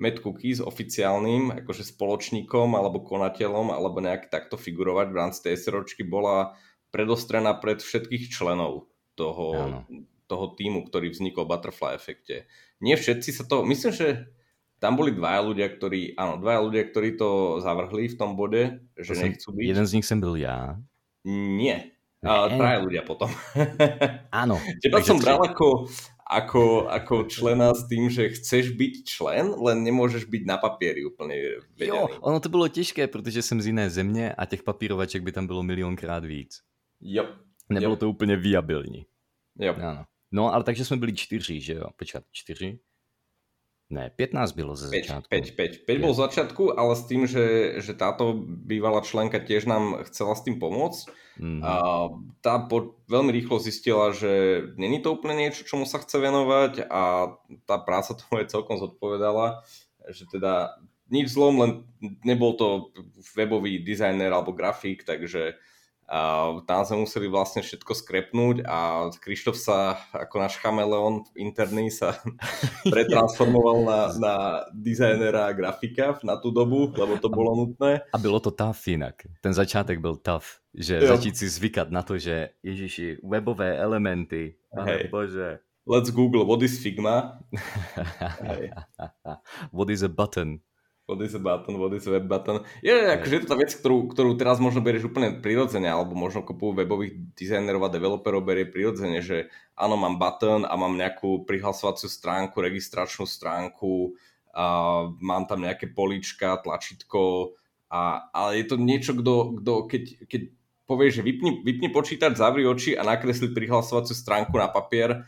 Mad Cookies oficiálnym, akože spoločníkom alebo konateľom, alebo nejak takto figurovať v rámci tej SROčky bola predostrená pred všetkých členov toho, toho týmu, ktorý vznikol v Butterfly efekte. Nie všetci sa to, myslím, že tam boli dvaja ľudia, ktorí, áno, dvaja ľudia, ktorí to zavrhli v tom bode, že to nechcú byť. Jeden z nich som byl ja. Nie. A traja ľudia potom. Áno. Teba som bral ako, ako, ako člena s tým, že chceš byť člen, len nemôžeš byť na papieri úplne vedený. Jo, ono to bylo těžké, protože jsem z jiné země a těch papírovaček by tam bylo milionkrát víc. Jo. Nebylo jo. to úplně viabilní. Jo. Ano. No, ale takže jsme byli čtyři, že jo? Počkat, čtyři? Ne, 15 bylo ze 5, začiatku. 5, 5. 5 bol z začiatku, ale s tým, že, že táto bývalá členka tiež nám chcela s tým pomôcť. Mm. A tá po, veľmi rýchlo zistila, že není to úplne niečo, čomu sa chce venovať a tá práca tomu je celkom zodpovedala, že teda nič zlom, len nebol to webový dizajner alebo grafik, takže a tam sme museli vlastne všetko skrepnúť a Krištof sa ako náš chameleon interný sa pretransformoval na, na dizajnera a grafika na tú dobu, lebo to bolo nutné. A bylo to tough inak. Ten začátek byl tough, že jo. začít si zvykat na to, že ježiši, webové elementy, Hej. bože. Let's Google, what is Figma? what is a button? What is a button, what is a web button. Je, akože je to tá vec, ktorú, ktorú teraz možno berieš úplne prirodzene, alebo možno kopu webových dizajnerov a developerov berie prirodzene, že áno, mám button a mám nejakú prihlasovaciu stránku, registračnú stránku, a mám tam nejaké políčka, tlačítko, a, ale je to niečo, kto, kto keď, keď povie, že vypni, vypni počítač, zavri oči a nakresli prihlasovaciu stránku na papier,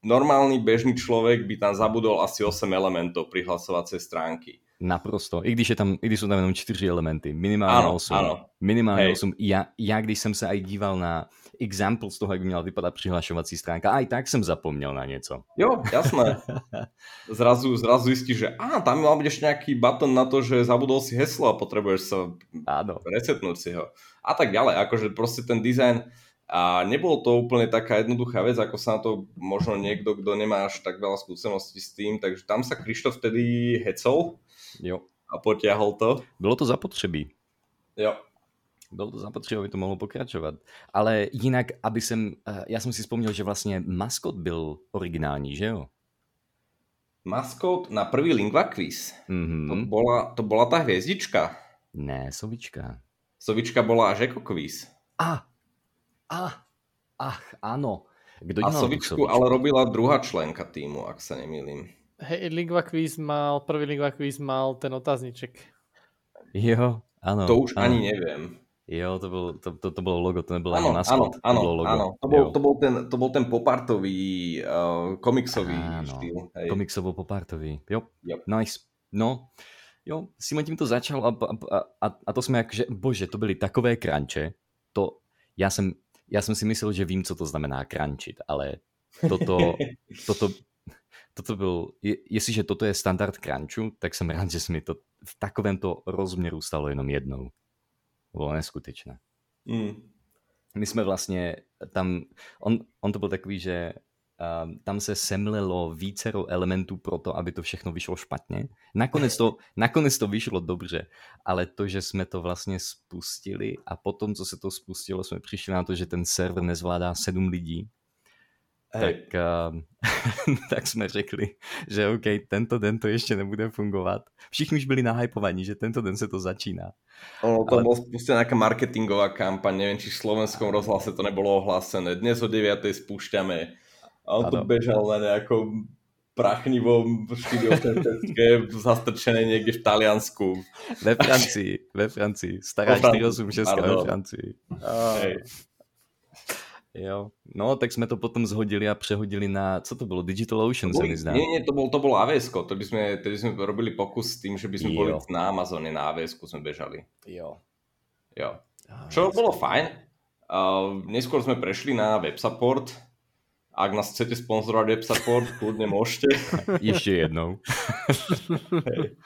normálny bežný človek by tam zabudol asi 8 elementov prihlasovacej stránky. Naprosto. I když, je tam, I když jsou tam jenom čtyři elementy. Minimálně ano, 8. Ano. Minimálně Hej. 8. Já, já, když jsem se aj díval na example z toho, jak by měla vypadat přihlašovací stránka, aj tak jsem zapomněl na něco. Jo, jasné. Zrazu, zrazu zistíš, že á, tam mal byť ešte nejaký button na to, že zabudol si heslo a potrebuješ sa Áno. resetnúť si ho. A tak ďalej. Akože proste ten dizajn a nebolo to úplne taká jednoduchá vec, ako sa na to možno niekto, kto nemá až tak veľa skúseností s tým, takže tam sa Krištof vtedy hecol jo. a potiahol to. Bylo to zapotřebí. Jo. Bylo to zapotřebí, aby to mohlo pokračovat. Ale jinak, aby jsem, eh, já jsem si vzpomněl, že vlastně maskot byl originální, že jo? Maskot na prvý Lingua quiz. Mm-hmm. To, bola, to bola tá hviezdička. Ne, sovička. Sovička bola až ako quiz. A, a, Ach, áno. Kto a Sovičku, ale robila druhá členka týmu, ak sa nemýlim. Hej, Lingua Quiz mal, prvý Lingua Quiz mal ten otázniček. Jo, áno. To už áno. ani neviem. Jo, to, bol, to, to, to bolo logo, to nebolo áno, ani maskot. Áno, to bolo logo. áno. To, bol, to, bol ten, to bol ten popartový, uh, komiksový áno, štýl. Hej. Komiksovo-popartový. Jo, yep. nice. No, jo, Simon tím to začal a, a, a, a to jsme jak, že, bože, to byly takové kranče, to, já jsem, já jsem si myslel, že vím, co to znamená krančit, ale toto, toto, toto byl, je, jestliže toto je standard crunchu, tak jsem rád, že se mi to v takovémto rozměru stalo jenom jednou. Bylo neskutečné. Mm. My jsme vlastně tam, on, on to byl takový, že um, tam se semlelo vícero elementů pro to, aby to všechno vyšlo špatně. Nakonec to, nakonec to vyšlo dobře, ale to, že jsme to vlastně spustili a potom, co se to spustilo, jsme přišli na to, že ten server nezvládá sedm lidí, Hej. tak, uh, tak jsme řekli, že OK, tento den to ještě nebude fungovat. Všichni už byli nahypovaní, že tento den se to začíná. Ono to Ale... bol spustená nejaká marketingová kampaň, neviem, či v slovenskom rozhlase to nebolo ohlásené. Dnes o 9. spúšťame. A on ano. to bežal na nejakom prachnivom štýliotentecké zastrčené niekde v Taliansku. Ve Francii, ve Francii. Stará 486 ve Francii. Oh. Hej. Jo. No, tak jsme to potom zhodili a přehodili na, co to bylo, Digital Ocean to boli, mi zdá. Nie, nie, to bol, to bol AWS, to by sme, tedy sme robili pokus s tým, že by sme jo. boli na Amazone, na AWS sme bežali. Jo. Jo. Čo bolo fajn. Uh, neskôr sme prešli na web support. Ak nás chcete sponzorovať web support, kľudne môžete. Ešte jednou. hey.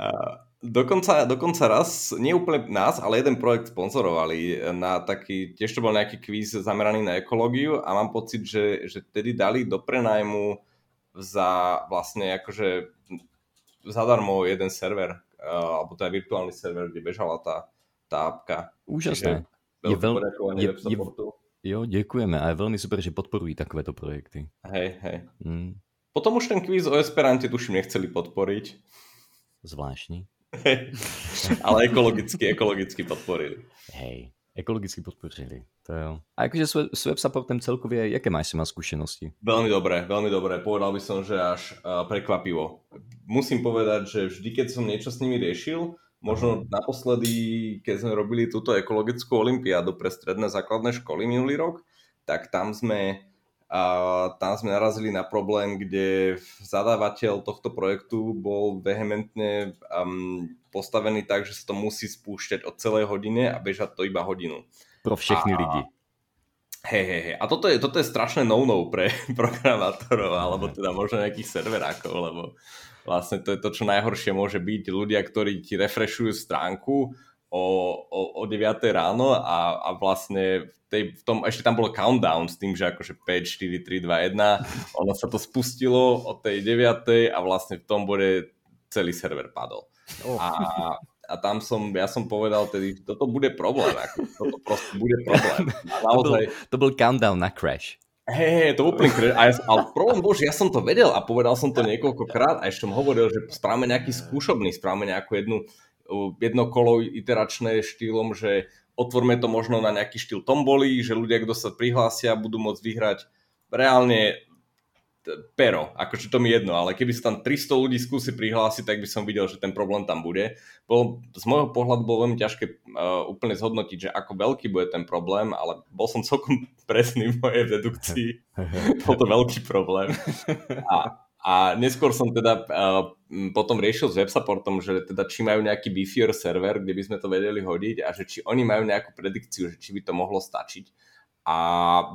uh, Dokonca, dokonca raz, nie úplne nás, ale jeden projekt sponzorovali na taký, tiež to bol nejaký kvíz zameraný na ekológiu a mám pocit, že, že tedy dali do prenajmu za vlastne akože zadarmo jeden server, uh, alebo teda virtuálny server, kde bežala tá, tá apka. Úžasné. Je veľmi, je, je, jo, děkujeme a je veľmi super, že podporují takovéto projekty. Hej, hej. Mm. Potom už ten kvíz o Esperante tuším nechceli podporiť. Zvláštní. Ale ekologicky, ekologicky podporili. Hej, ekologicky podporili. To jo. A akože s web supportem celkově, jaké máš si má skúsenosti? Veľmi dobré, veľmi dobré. Povedal by som, že až uh, prekvapivo. Musím povedať, že vždy, keď som niečo s nimi riešil, možno naposledy, keď sme robili túto ekologickú olimpiádu pre stredné základné školy minulý rok, tak tam sme a tam sme narazili na problém, kde zadávateľ tohto projektu bol vehementne um, postavený tak, že sa to musí spúšťať od celej hodine a bežať to iba hodinu. Pro všechny a, lidi. Hej, hej, hej. A toto je, toto je strašné no-no pre programátorov, alebo teda možno nejakých serverákov, lebo vlastne to je to, čo najhoršie môže byť. Ľudia, ktorí ti refreshujú stránku o, o, o 9 ráno a, a vlastne v, tej, v tom, ešte tam bolo countdown s tým, že akože 5, 4, 3, 2, 1, ono sa to spustilo od tej 9 a vlastne v tom bode celý server padol. Oh. A, a tam som, ja som povedal tedy, toto bude problém, ako, toto proste bude problém. A naozaj, to, bol, to bol countdown na crash. Hej, hey, to úplne crash. A ja, ale problém bol, že ja som to vedel a povedal som to niekoľkokrát a ešte som hovoril, že správame nejaký skúšobný, správame nejakú jednu jedno kolo iteračné štýlom, že otvorme to možno na nejaký štýl tombolí, že ľudia, kto sa prihlásia, budú môcť vyhrať reálne pero, akože to mi jedno, ale keby sa tam 300 ľudí skúsi prihlásiť, tak by som videl, že ten problém tam bude. Bol, z môjho pohľadu bolo veľmi ťažké uh, úplne zhodnotiť, že ako veľký bude ten problém, ale bol som celkom presný v mojej dedukcii. bol to veľký problém. A, a neskôr som teda uh, potom riešil s websupportom, že teda či majú nejaký beefier server, kde by sme to vedeli hodiť a že či oni majú nejakú predikciu, že či by to mohlo stačiť. A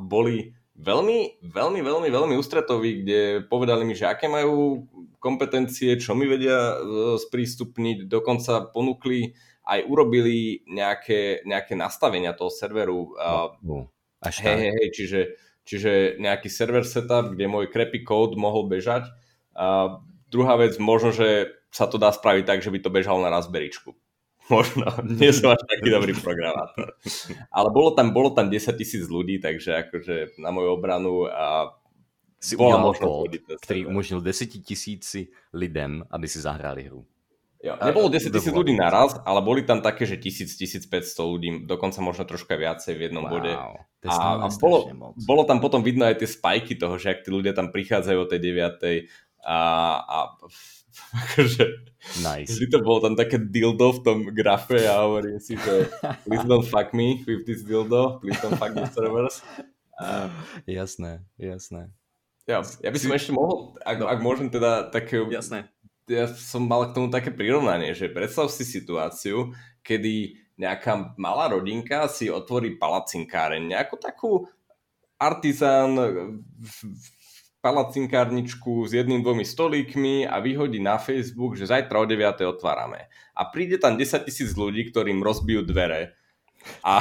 boli veľmi, veľmi, veľmi, veľmi ústretoví, kde povedali mi, že aké majú kompetencie, čo mi vedia uh, sprístupniť, dokonca ponúkli aj urobili nejaké, nejaké nastavenia toho serveru. Uh, no, až hej, hej, hej, čiže, čiže nejaký server setup, kde môj crappy kód mohol bežať a druhá vec, možno, že sa to dá spraviť tak, že by to bežalo na Raspberryčku. Možno, nie som až taký dobrý programátor. Ale bolo tam, bolo tam 10 tisíc ľudí, takže akože na moju obranu a si bola možnosť ktorý umožnil 10 tisíci lidem, aby si zahrali hru. Jo, nebolo 10 tisíc ľudí naraz, ale boli tam také, že 1000-1500 ľudí, dokonca možno troška viacej v jednom wow, bode. A, a bolo, bolo tam potom vidno aj tie spajky toho, že ak tí ľudia tam prichádzajú o tej 9. A, a akože, nice. vždy to bolo tam také dildo v tom grafe a hovorím si, že please don't fuck me with this dildo, please don't fuck the servers. A... Jasné, jasné. Ja, ja by som si... ešte mohol, ak, no. ak môžem teda také... Jasné ja som mal k tomu také prirovnanie, že predstav si situáciu, kedy nejaká malá rodinka si otvorí palacinkáreň, nejakú takú artizán palacinkárničku s jedným, dvomi stolíkmi a vyhodí na Facebook, že zajtra o 9. otvárame. A príde tam 10 tisíc ľudí, ktorým rozbijú dvere. A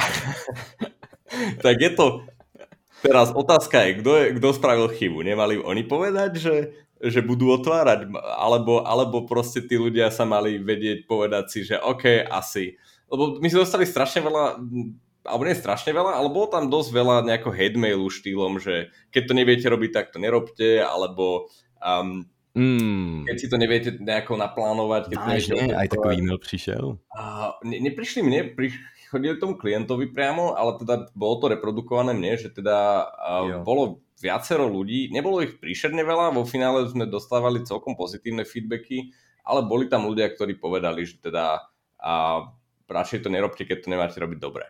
tak je to... Teraz otázka je, kto, spravil chybu. Nemali oni povedať, že že budú otvárať, alebo, alebo proste tí ľudia sa mali vedieť povedať si, že OK, asi. Lebo my sme dostali strašne veľa, alebo nie strašne veľa, ale bolo tam dosť veľa nejako hate mailu štýlom, že keď to neviete robiť, tak to nerobte, alebo um, Mm. Keď si to neviete nejako naplánovať. Keď Vážne? Aj takový e-mail prišiel? Uh, ne, neprišli mne, pri, chodili tomu klientovi priamo, ale teda bolo to reprodukované mne, že teda uh, bolo viacero ľudí, nebolo ich príšerne veľa, vo finále sme dostávali celkom pozitívne feedbacky, ale boli tam ľudia, ktorí povedali, že teda a radšej to nerobte, keď to nemáte robiť dobre.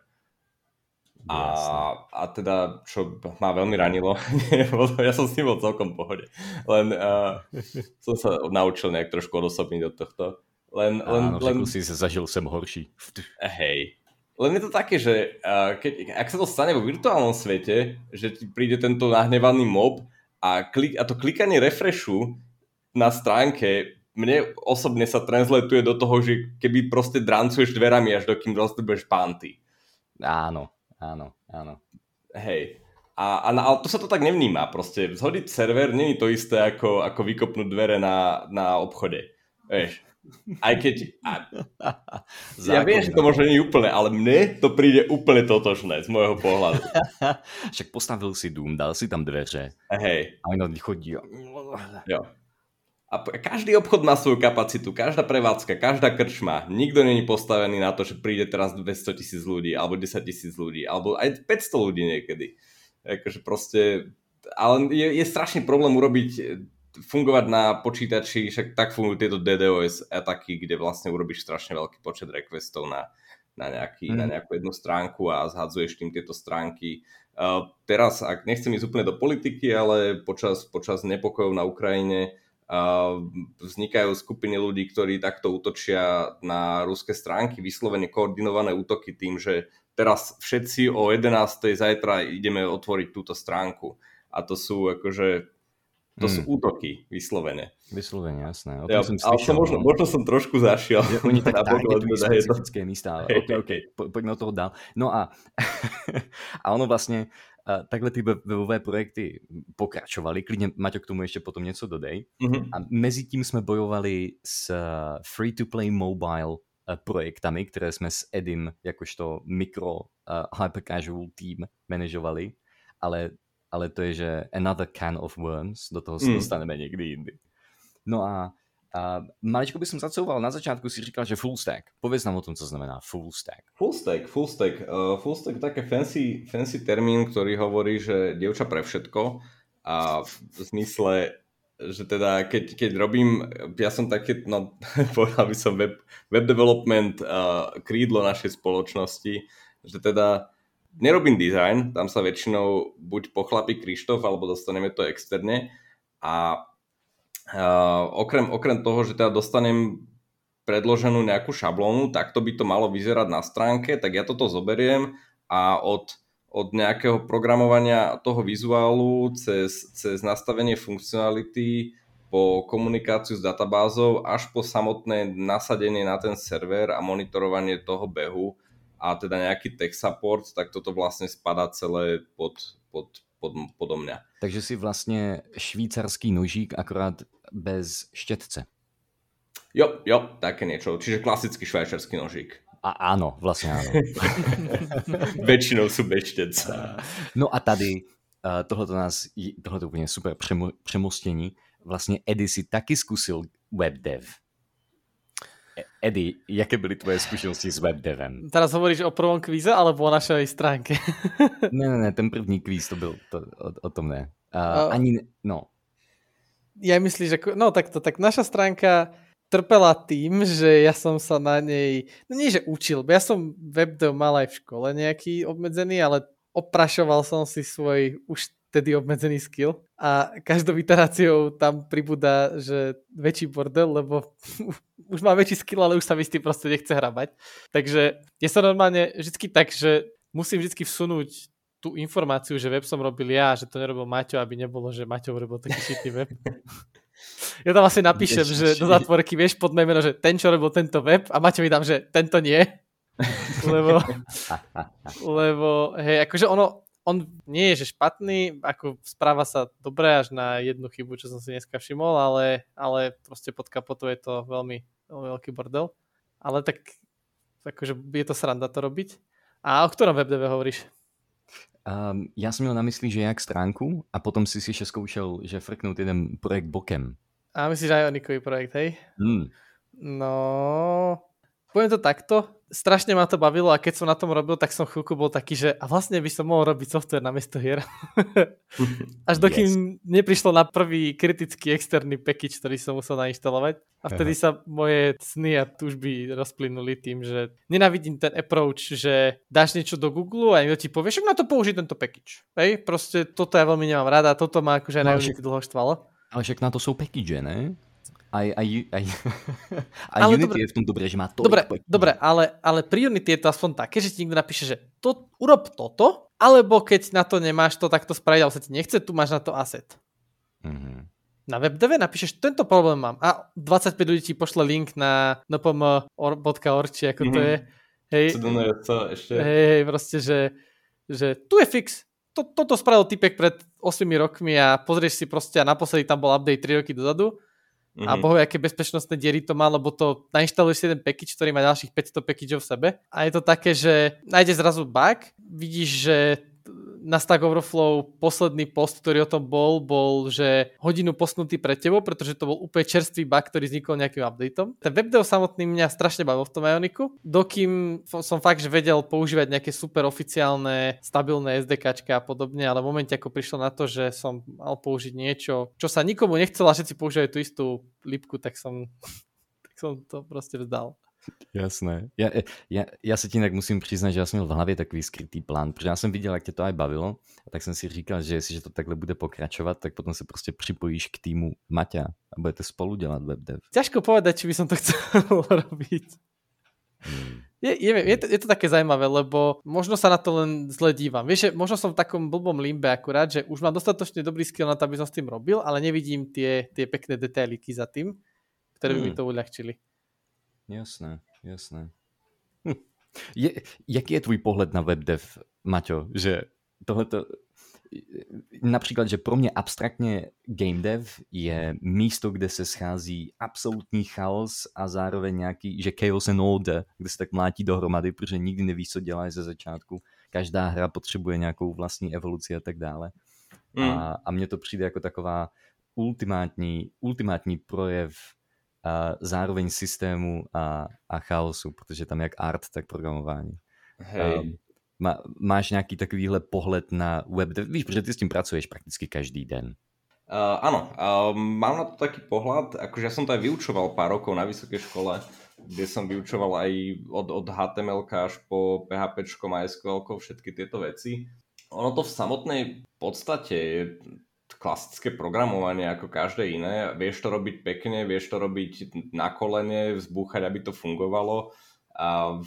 A, a teda, čo ma veľmi ranilo, ja som s ním bol celkom v pohode, len uh, som sa naučil nejak trošku odosobniť od tohto. Len, len, Áno, len... si zažil sem horší. Hej, len je to také, že uh, keď, ak sa to stane vo virtuálnom svete, že ti príde tento nahnevaný mob a, klik, a to klikanie refreshu na stránke mne osobne sa transletuje do toho, že keby proste drancuješ dverami až dokým rozdrbeš panty. Áno, áno, áno. Hej. A, a, ale to sa to tak nevníma. Proste zhodiť server není to isté ako, ako vykopnúť dvere na, na obchode. Vieš. Aj keď... A, ja viem, že to možno nie je úplne, ale mne to príde úplne totožné z môjho pohľadu. Však postavil si dům, dal si tam dveře. Hej. A oni chodí. Jo. A každý obchod má svoju kapacitu, každá prevádzka, každá krčma. Nikto není postavený na to, že príde teraz 200 tisíc ľudí, alebo 10 tisíc ľudí, alebo aj 500 ľudí niekedy. Akože proste... Ale je, je strašný problém urobiť fungovať na počítači, však tak fungujú tieto DDoS ataky, kde vlastne urobíš strašne veľký počet requestov na, na, nejaký, mm. na nejakú jednu stránku a zhadzuješ tým tieto stránky. Uh, teraz, ak nechcem ísť úplne do politiky, ale počas, počas nepokojov na Ukrajine vznikajú skupiny ľudí, ktorí takto útočia na ruské stránky, vyslovene koordinované útoky tým, že teraz všetci o 11. zajtra ideme otvoriť túto stránku. A to sú akože to hmm. sú útoky, vyslovene. Vyslovene, jasné. O ja, som ale som možno, no. možno som trošku zašiel. Ja, oni tak táhli špecifické místa. Hey, okay, okay. Po, poďme od toho dál. No a, a ono vlastne, a takhle ty webové projekty pokračovali. Klidne, Maťo, k tomu ešte potom něco dodej. Mm-hmm. A mezi tím jsme bojovali s free-to-play mobile projektami, které jsme s Edim jakožto mikro uh, hyper casual team manažovali, ale ale to je, že another can of worms, do toho se mm. dostaneme někdy jindy. No a, a maličko by som zacouval, na začátku si říkal, že full stack. Povedz nám o tom, co znamená full stack. Full stack, full stack. Uh, full stack také fancy, fancy termín, ktorý hovorí, že dievča pre všetko a v zmysle, že teda keď, keď robím, ja som také, no povedal by som web, web development uh, krídlo našej spoločnosti, že teda nerobím design, tam sa väčšinou buď pochlapí Krištof, alebo dostaneme to externe a uh, okrem, okrem toho, že teda dostanem predloženú nejakú šablónu, tak to by to malo vyzerať na stránke, tak ja toto zoberiem a od, od nejakého programovania toho vizuálu cez, cez nastavenie funkcionality po komunikáciu s databázou až po samotné nasadenie na ten server a monitorovanie toho behu a teda nejaký tech support, tak toto vlastne spadá celé pod, pod, pod, podo mňa. Takže si vlastne švýcarský nožík akorát bez štetce. Jo, jo, také niečo. Čiže klasický švajčiarsky nožík. A áno, vlastne áno. Väčšinou sú bez štetca. No a tady, uh, tohleto nás, tohleto úplne super přemo, přemostení, vlastne Eddie si taky zkusil webdev. Eddie, jaké byly tvoje zkušenosti s webdevem? Teraz hovoríš o prvom kvíze alebo o našej stránke? ne, ne, ne, ten první kvíz to byl, to, o, o tom ne. Uh, uh, ani, no. Ja myslím, že, no takto, tak naša stránka trpela tým, že ja som sa na nej, no nie že učil, ja som webdev mal aj v škole nejaký obmedzený, ale oprašoval som si svoj už tedy obmedzený skill a každou iteráciou tam pribúda, že väčší bordel, lebo už má väčší skill, ale už sa mi s tým proste nechce hrabať. Takže je sa normálne vždy tak, že musím vždy vsunúť tú informáciu, že web som robil ja, že to nerobil Maťo, aby nebolo, že Maťo robil taký šitý web. Ja tam asi napíšem, Ježiši. že do zátvorky vieš pod meno, že ten, čo robil tento web a Maťo mi dám, že tento nie. lebo, lebo hej, akože ono, on nie je že špatný, ako správa sa dobre až na jednu chybu, čo som si dneska všimol, ale, ale proste pod kapotou je to veľmi, veľmi veľký bordel. Ale tak akože je to sranda to robiť. A o ktorom webdeve hovoríš? Um, já jsem měl na mysli, že jak stránku a potom si si ještě zkoušel, že frknout jeden projekt bokem. A myslíš aj Onikový projekt, hej? Hmm. No, poviem to takto, strašne ma to bavilo a keď som na tom robil, tak som chvíľku bol taký, že a vlastne by som mohol robiť software na miesto hier. Až dokým yes. neprišlo na prvý kritický externý package, ktorý som musel nainštalovať. A vtedy Aha. sa moje sny a túžby rozplynuli tým, že nenavidím ten approach, že dáš niečo do Google a niekto ti povie, že na to použiť tento package. Hej, proste toto ja veľmi nemám rada, toto ma akože no, aj dlho štvalo. Ale však na to sú package, ne? Aj, aj, aj, aj ale Unity dobre, je v tom dobré, že má to. Dobre, dobre ale, ale pri Unity je to aspoň také, že ti niekto napíše, že to, urob toto, alebo keď na to nemáš to, tak to spraviť, ale sa ti nechce, tu máš na to asset. Mm-hmm. Na WebDev napíšeš, tento problém mám a 25 ľudí ti pošle link na npm.org, či ako mm-hmm. to mhm. je. Hej, ešte. hej, hej, proste, že, že tu je fix. To, toto spravil typek pred 8 rokmi a pozrieš si proste a naposledy tam bol update 3 roky dozadu Mm-hmm. A bohu, aké bezpečnostné diery to má, lebo to nainštaluješ si jeden package, ktorý má ďalších 500 packageov v sebe. A je to také, že nájde zrazu bug, vidíš, že na Stack Overflow posledný post, ktorý o tom bol, bol, že hodinu posnutý pre tebou, pretože to bol úplne čerstvý bug, ktorý vznikol nejakým updateom. Ten webdev samotný mňa strašne bavil v tom Ioniku, dokým som fakt, že vedel používať nejaké super oficiálne, stabilné SDKčka a podobne, ale v momente, ako prišlo na to, že som mal použiť niečo, čo sa nikomu nechcelo a všetci používajú tú istú lipku, tak som, tak som to proste vzdal. Jasné. Ja, ja, ja se ti jinak musím přiznat, že já jsem měl v hlavě takový skrytý plán, protože já jsem viděl, jak tě to aj bavilo, a tak jsem si říkal, že jestliže to takhle bude pokračovat, tak potom se prostě připojíš k týmu Maťa a budete spolu dělat webdev. Ťažko povedať, či by som to chcel robiť. Hmm. Je, je, je, to, je to také zaujímavé, lebo možno sa na to len zle dívam. Vieš, že možno som v takom blbom limbe akurát, že už mám dostatočne dobrý skill na to, aby som s tým robil, ale nevidím tie, tie pekné detailiky za tým, ktoré by hmm. mi to uľahčili. Jasné, jasné. Hm. Je, jaký je tvůj pohled na webdev, Maťo? Že tohleto, například, že pro mě abstraktně game dev je místo, kde se schází absolutní chaos a zároveň nějaký, že chaos and order, kde se tak mlátí dohromady, protože nikdy nevíš, co děláš ze začátku. Každá hra potřebuje nějakou vlastní evoluci a tak dále. Mm. A, a mně to přijde jako taková ultimátní, ultimátní projev a zároveň systému a, a chaosu, protože tam jak art, tak programování. Hej. Um, má, máš nějaký takovýhle pohled na web, víš, protože ty s tím pracuješ prakticky každý den. Uh, áno, uh, mám na to taký pohľad, akože ja som to aj vyučoval pár rokov na vysokej škole, kde som vyučoval aj od, od HTML až po PHP, MySQL, všetky tieto veci. Ono to v samotnej podstate klasické programovanie ako každé iné. Vieš to robiť pekne, vieš to robiť na kolene, vzbúchať, aby to fungovalo. A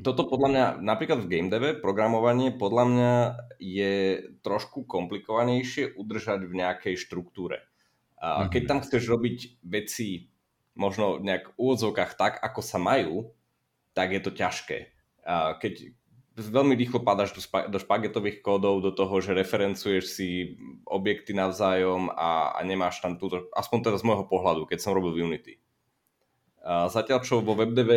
toto podľa mňa, napríklad v game deve, programovanie podľa mňa je trošku komplikovanejšie udržať v nejakej štruktúre. A keď tam chceš robiť veci možno nejak v úvodzovkách tak, ako sa majú, tak je to ťažké. A keď, veľmi rýchlo padáš do, spa- do špagetových kódov, do toho, že referencuješ si objekty navzájom a, a nemáš tam túto, aspoň teda z môjho pohľadu, keď som robil v Unity. A zatiaľ čo vo WebDev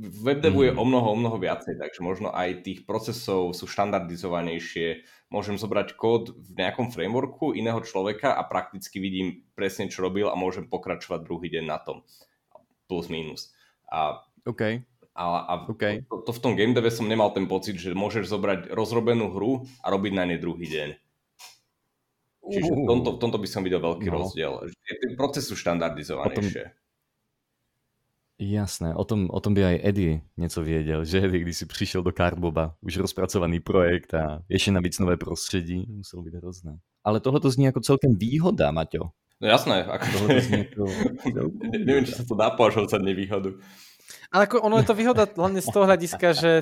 WebDevu je mhm. o mnoho, o mnoho viacej, takže možno aj tých procesov sú štandardizovanejšie. Môžem zobrať kód v nejakom frameworku iného človeka a prakticky vidím presne, čo robil a môžem pokračovať druhý deň na tom plus minus. A, OK. A, a OK. to, to v tom game deve som nemal ten pocit, že môžeš zobrať rozrobenú hru a robiť na nej druhý deň. Čiže v tomto, v tomto by som videl veľký No. rozdiel. Ten proces sú štandardizovanejšie. Jasné, o tom, o tom by aj Eddie něco věděl, že Eddie, když si přišel do Carboba, už rozpracovaný projekt a ještě navíc nové prostředí, muselo být hrozné. Ale tohle to zní jako celkem výhoda, Maťo. No jasné, ako, Tohle to zní jako... Ne- neviem, či sa to dá považovať za nevýhodu. Ale ako ono je to výhoda hlavne z toho hľadiska, že,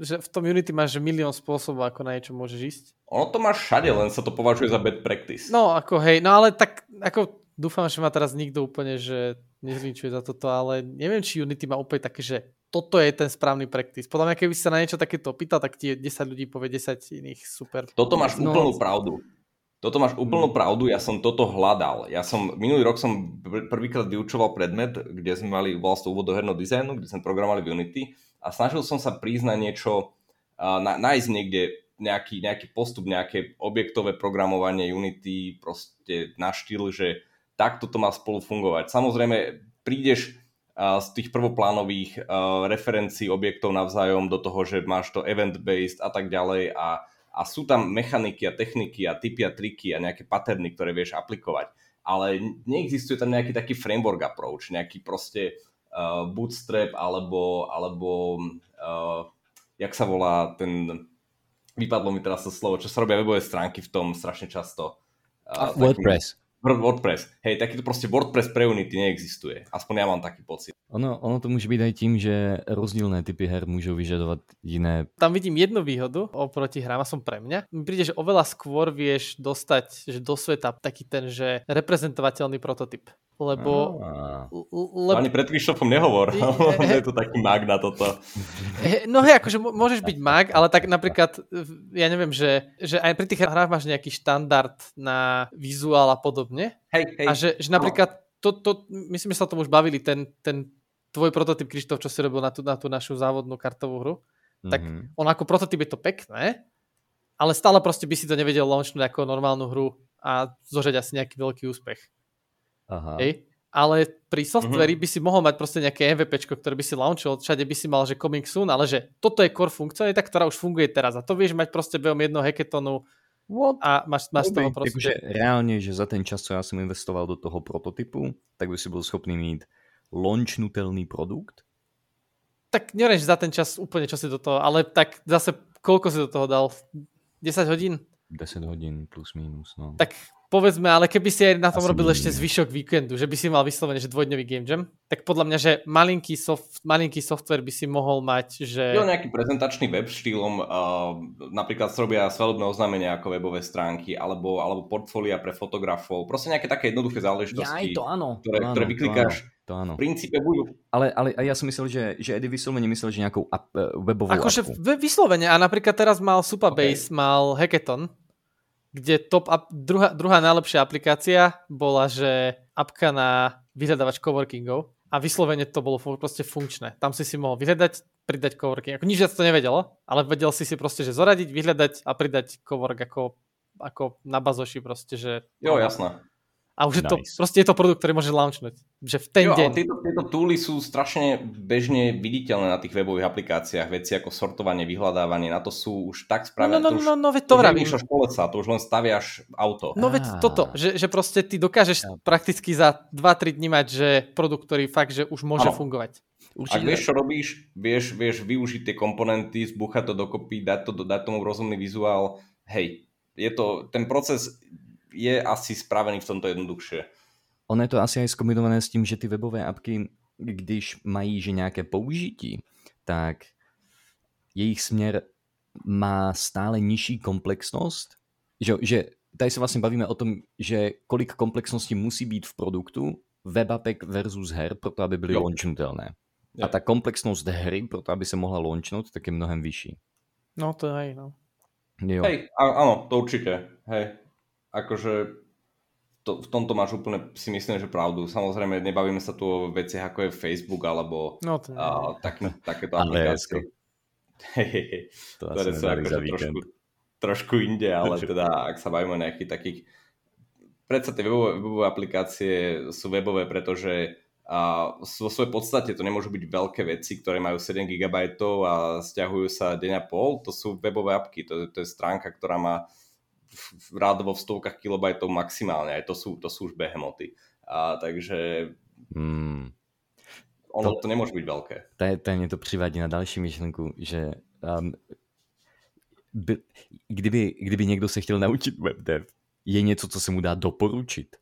že v tom Unity máš milión spôsobov, ako na niečo môžeš ísť. Ono to máš všade, len sa to považuje za bad practice. No, ako hej, no ale tak, ako dúfam, že ma teraz nikto úplne, že nezlinčuje za toto, ale neviem, či Unity má úplne také, že toto je ten správny practice. Podľa mňa, keby sa na niečo takéto opýtal, tak ti 10 ľudí povie 10 iných super. Toto máš No. úplnú pravdu. Toto máš úplnú pravdu, ja som toto hľadal. Ja som, minulý rok som pr- prvýkrát vyučoval predmet, kde sme mali, sa to úvod do herného dizajnu, kde sme programovali v Unity a snažil som sa prísť na niečo, na, nájsť niekde nejaký, nejaký postup, nejaké objektové programovanie Unity, proste na štýl, že takto to má spolu fungovať. Samozrejme, prídeš z tých prvoplánových referencií objektov navzájom do toho, že máš to event-based a tak ďalej a a sú tam mechaniky a techniky a typy a triky a nejaké paterny, ktoré vieš aplikovať. Ale neexistuje tam nejaký taký framework approach, nejaký proste uh, bootstrap alebo, alebo uh, jak sa volá ten, vypadlo mi teraz to slovo, čo sa robia webové stránky v tom strašne často. Uh, takým- WordPress. Word- WordPress. Hej, takýto proste WordPress pre Unity neexistuje. Aspoň ja mám taký pocit. Ono, ono to může být aj tím, že rozdílné typy her můžou vyžadovat jiné Tam vidím jednu výhodu oproti hrám, a som pre mňa. Mi príde, že oveľa skôr vieš dostať že do sveta taký ten, že reprezentovateľný prototyp. Lebo... Á. l- l- Ani pred Krištofom nehovor, on je to taký mag na toto. No hej, akože môžeš byť mag, ale tak napríklad, ja neviem, že, že aj pri tých hrách máš nejaký štandard na vizuál a podobne. Hej, hej. A že, že napríklad, to, to, myslím, že sa o tom už bavili, ten, ten tvoj prototyp, Krištof, čo si robil na tú, na tú našu závodnú kartovú hru, tak Mhm. on ako prototyp je to pekné, ale stále proste by si to nevedel launchnúť ako normálnu hru a zožať asi nejaký veľký úspech. Aha. Hej? Ale pri softveri by si mohol mať proste nejaké MVPčko, ktoré by si launchol, všade by si mal, že coming soon, ale že toto je core funkcionalita, ktorá už funguje teraz a to vieš mať proste behom jedného hackathonu What? a máš, máš toho proste... Jakože reálně, že za ten čas, co já jsem investoval do toho prototypu, tak by si byl schopný mít launchnutelný produkt? Tak neviem, že za ten čas úplne čo si do toho, ale tak zase koľko si do toho dal? 10 hodín? 10 hodin plus minus, no. Tak povedzme, ale keby si aj na tom Asi robil nie. ešte zvyšok víkendu, že by si mal vyslovene, že dvojdňový game jam, tak podľa mňa, že malinký, soft, malinký software by si mohol mať, že... Je nejaký prezentačný web štýlom, uh, napríklad robia svadobné oznámenia ako webové stránky, alebo, alebo portfólia pre fotografov, proste nejaké také jednoduché záležitosti, áno. ktoré, ktoré vyklikáš To áno. v princípe buď Ale, ale a já jsem myslel, že, že Eddie vysloveně myslel, že nějakou app, eh, webovou Akože vyslovene, a napríklad teraz mal Supabase, okay. mal Hackathon, kde top up, druhá, druhá najlepšia aplikácia bola, že apka na vyhľadávač coworkingov a vyslovene to bolo proste funkčné. Tam si si mohol vyhľadať, pridať coworking. Ako nič viac to nevedelo, ale vedel si si proste, že zoradiť, vyhľadať a pridať cowork ako, ako na bazoši proste, že... Jo, jasné. A už je to, Nice. proste je to produkt, ktorý môže launchnúť. Že v ten Jo, deň. tieto, tieto tooly sú strašne bežne viditeľné na tých webových aplikáciách. Veci ako sortovanie, vyhľadávanie, na to sú už tak No, spravené. no, no, to no, no, veď to to už kolesa, to už len staviaš auto. No veď toto, že, že proste ty dokážeš Chápem. prakticky za 2-3 dní mať, že produkt, ktorý fakt, že už môže Áno. fungovať. Ak vieš, čo robíš, vieš, vieš využiť tie komponenty, zbuchať to dokopy, dať, to, dať tomu rozumný vizuál, hej, je to, ten proces je asi spravený v tomto jednoduchšie. Ono je to asi aj skombinované s tím, že ty webové apky, když mají že nějaké použití, tak jejich směr má stále nižší komplexnost. Že, že tady se vlastně bavíme o tom, že kolik komplexnosti musí být v produktu webapek versus her, proto aby byly Jo. A ta komplexnost hry, proto aby se mohla launchnout, tak je mnohem vyšší. No to hej, no. Jo. Hej, áno, to určite, hej. Akože to, v tomto máš úplne, si myslím, že pravdu. Samozrejme, nebavíme sa tu o veciach ako je Facebook alebo No to a, taký, takéto aplikácie. Hej. to ktoré sú akože trošku, trošku inde, ale teda ak sa bavíme o nejakých takých... Predsa tie webové, webové aplikácie sú webové, pretože a vo svojej podstate to nemôžu byť veľké veci, ktoré majú 7 GB a stiahujú sa deň a pol, to sú webové apky, to, to je stránka, ktorá má rádovo v stovkách kilobajtov maximálne, aj to sú, to sú už behemoty. A, takže hmm. ono to, to nemôže byť veľké. To mě to přivádí na další myšlenku, že um, by, kdyby, kdyby někdo se chtěl naučit webdev, je něco, co se mu dá doporučit?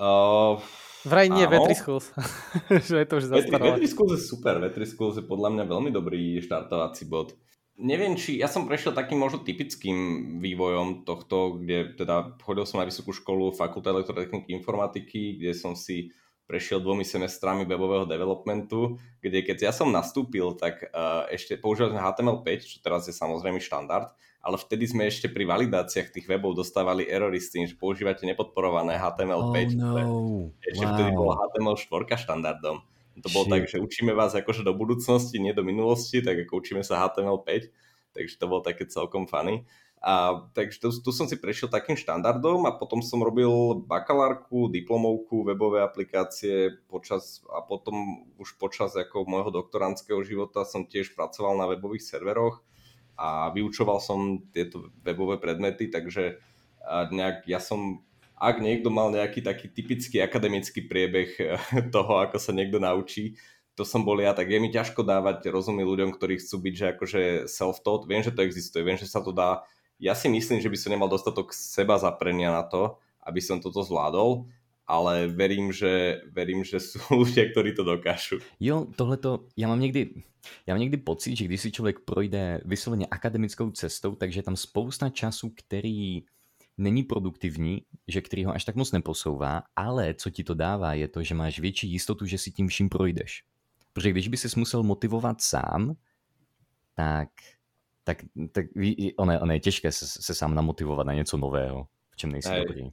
Uh, Vraj nie, Vetri Schools. že je to už zastaralé. Vetri Schools je super, Vetri Schools je podľa mňa veľmi dobrý štartovací bod. Neviem, či ja som prešiel takým možno typickým vývojom tohto, kde teda chodil som na vysokú školu Fakulta elektrotechniky informatiky, kde som si prešiel dvomi semestrami webového developmentu, kde keď ja som nastúpil, tak uh, ešte používali sme HTML5, čo teraz je samozrejme štandard, ale vtedy sme ešte pri validáciách tých webov dostávali erory s tým, že používate nepodporované HTML5. Oh, no. Ešte wow. vtedy bolo HTML4 štandardom. To bolo Shit. tak, že učíme vás akože do budúcnosti, nie do minulosti, tak ako učíme sa HTML5, takže to bolo také celkom funny. A, takže tu, tu som si prešiel takým štandardom a potom som robil bakalárku, diplomovku, webové aplikácie počas, a potom už počas ako môjho doktorandského života som tiež pracoval na webových serveroch a vyučoval som tieto webové predmety, takže nejak ja som, ak niekto mal nejaký taký typický akademický priebeh toho, ako sa niekto naučí, to som bol ja, tak je mi ťažko dávať rozumieť ľuďom, ktorí chcú byť že akože self-taught. Viem, že to existuje, viem, že sa to dá. Ja si myslím, že by som nemal dostatok seba zaprenia na to, aby som toto zvládol, ale verím, že, verím, že sú ľudia, ktorí to dokážu. Jo, tohleto, ja mám někdy, já mám někdy pocit, že když si člověk projde vysloveně akademickou cestou, takže tam spousta času, který není produktivní, že který ho až tak moc neposouvá, ale co ti to dává, je to, že máš větší jistotu, že si tím vším projdeš. Protože když by si musel motivovat sám, tak, tak, tak ono, je, ono je těžké se, se sám namotivovat na něco nového, v čem nejsi dobrý.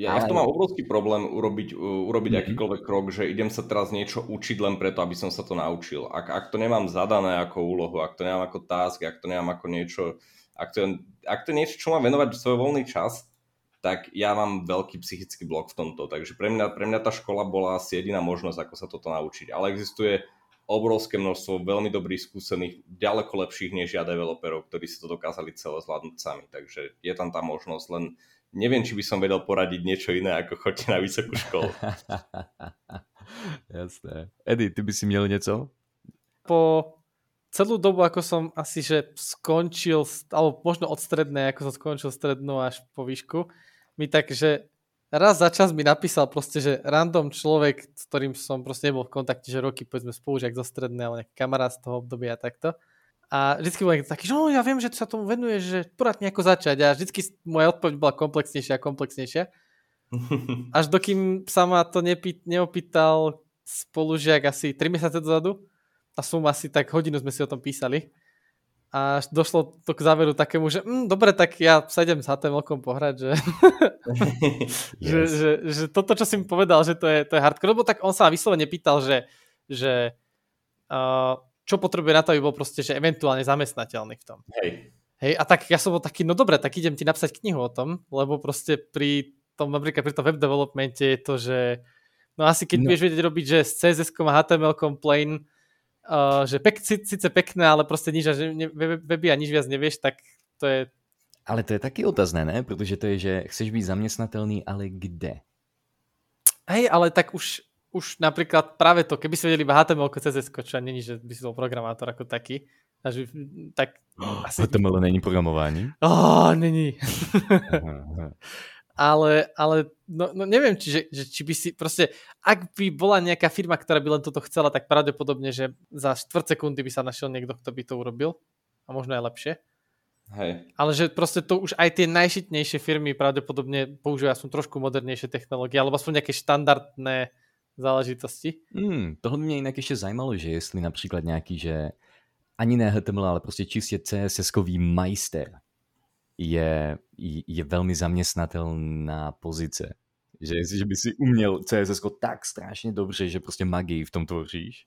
Ja, ja v tom mám obrovský problém urobiť, urobiť mm-hmm. akýkoľvek krok, že idem sa teraz niečo učiť len preto, aby som sa to naučil. Ak, ak to nemám zadané ako úlohu, ak to nemám ako task, ak to nemám ako niečo, ak to, ak to niečo, čo mám venovať svoj voľný čas, tak ja mám veľký psychický blok v tomto. Takže pre mňa, pre mňa tá škola bola asi jediná možnosť, ako sa toto naučiť. Ale existuje obrovské množstvo veľmi dobrých, skúsených, ďaleko lepších než ja developerov, ktorí si to dokázali celé zvládnuť sami. Takže je tam tá možnosť, len neviem, či by som vedel poradiť niečo iné, ako chodte na vysokú školu. Jasné. Edy, ty by si měl něco? Po celú dobu, ako som asi že skončil, alebo možno od strednej, ako som skončil strednú až po výšku, mi tak, že raz za čas mi napísal proste, že random človek, s ktorým som proste nebol v kontakte, že roky, povedzme, spolužiak zo strednej, ale nejaký kamarát z toho obdobia a takto a vždycky bol taký, že no, ja viem, že sa tomu venuje, že porad mi ako začať. A vždycky moja odpoveď bola komplexnejšia a komplexnejšia. Až dokým sa ma to nepý, neopýtal spolužiak asi 3 mesiace dozadu a som asi tak hodinu sme si o tom písali. A došlo to k záveru takému, že mm, dobre, tak ja sa idem s HTML-kom pohrať, že, yes. že, že, že, toto, čo si mi povedal, že to je, to je hardcore, lebo tak on sa vyslovene pýtal, že, že uh, čo potrebuje na to, aby bol proste, že eventuálne zamestnateľný v tom. Hej. Hej, a tak ja som bol taký, no dobre, tak idem ti napsať knihu o tom, lebo proste pri tom, napríklad pri tom web developmente je to, že no asi keď no. budeš vedieť robiť, že s CSS a HTML plain, uh, že pek, síce pekné, ale proste nič, že ne, weby a nič viac nevieš, tak to je... Ale to je taky otazné, ne? Protože to je, že chceš být zaměstnatelný, ale kde? Hej, ale tak už už napríklad práve to, keby si vedeli iba HTML, CSS, čo není, že by si bol programátor ako taký, až tak... Oh, asi... HTML není programování? Oh, není. ale, ale no, no neviem, či, že, že, či by si proste, ak by bola nejaká firma, ktorá by len toto chcela, tak pravdepodobne, že za štvrt sekundy by sa našiel niekto, kto by to urobil a možno aj lepšie. Hej. Ale že proste to už aj tie najšitnejšie firmy pravdepodobne používajú aspoň trošku modernejšie technológie, alebo aspoň nejaké štandardné záležitosti. Hmm, tohle mě jinak ještě zajímalo, že jestli například nějaký, že ani ne HTML, ale prostě čistě CSS-kový majster je, je velmi zaměstnatelná pozice. Že jestliže by si uměl CSS tak strašně dobře, že prostě magii v tom tvoříš,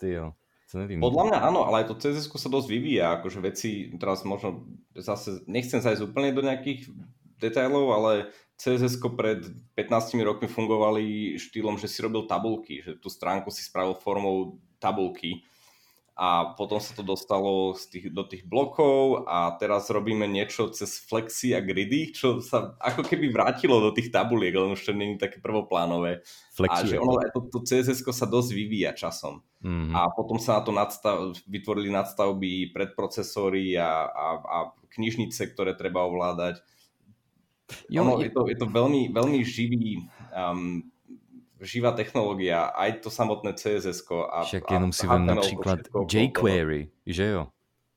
ty jo. Podľa mňa áno, ale aj to CSS sa dosť vyvíja, akože veci, teraz možno zase nechcem zajsť úplne do nejakých detailov, ale CSS pred 15 rokmi fungovali štýlom, že si robil tabulky, že tú stránku si spravil formou tabulky a potom sa to dostalo z tých, do tých blokov a teraz robíme niečo cez flexy a gridy, čo sa ako keby vrátilo do tých tabuliek, len už to není také prvoplánové. Flexi a že ono, to, to css sa dosť vyvíja časom. Mm-hmm. A potom sa na to nadstav, vytvorili nadstavby, predprocesory a, a, a knižnice, ktoré treba ovládať. Jo, ono, je... je, to, je to veľmi, veľmi živý um, živá technológia, aj to samotné CSS. A, Však jenom si viem napríklad jQuery, že jo?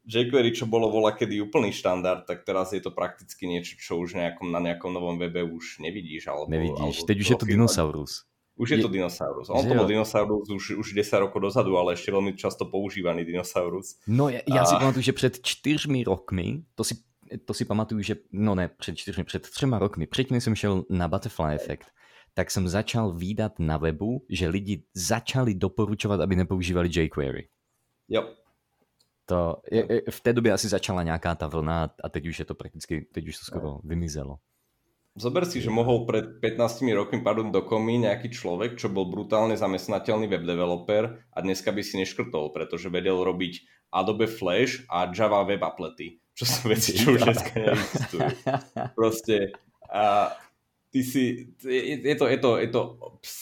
jQuery, čo bolo voľa kedy úplný štandard, tak teraz je to prakticky niečo, čo už nejakom, na nejakom novom webe už nevidíš. Alebo, Nevidíš, alebo teď už je to dinosaurus. Už je, je to dinosaurus. On to bol dinosaurus už, už 10 rokov dozadu, ale ešte veľmi často používaný dinosaurus. No ja, ja a... si pamatuju, že před 4 rokmi, to si, to si pamatuju, že, no ne, před 4, před 3 rokmi, předtím jsem šel na Butterfly Effect, tak som začal výdať na webu, že lidi začali doporučovať, aby nepoužívali jQuery. Jo. To, je, v té době asi začala nějaká ta vlna a teď už je to prakticky, teď už to skoro vymizelo. Zober si, že mohol pred 15 rokmi padnúť do komy nejaký človek, čo bol brutálne zamestnateľný web developer a dneska by si neškrtol, pretože vedel robiť Adobe Flash a Java web applety, čo sú veci, čo už dneska neexistujú. Proste a ty si, je, je, to, je, to, je, to,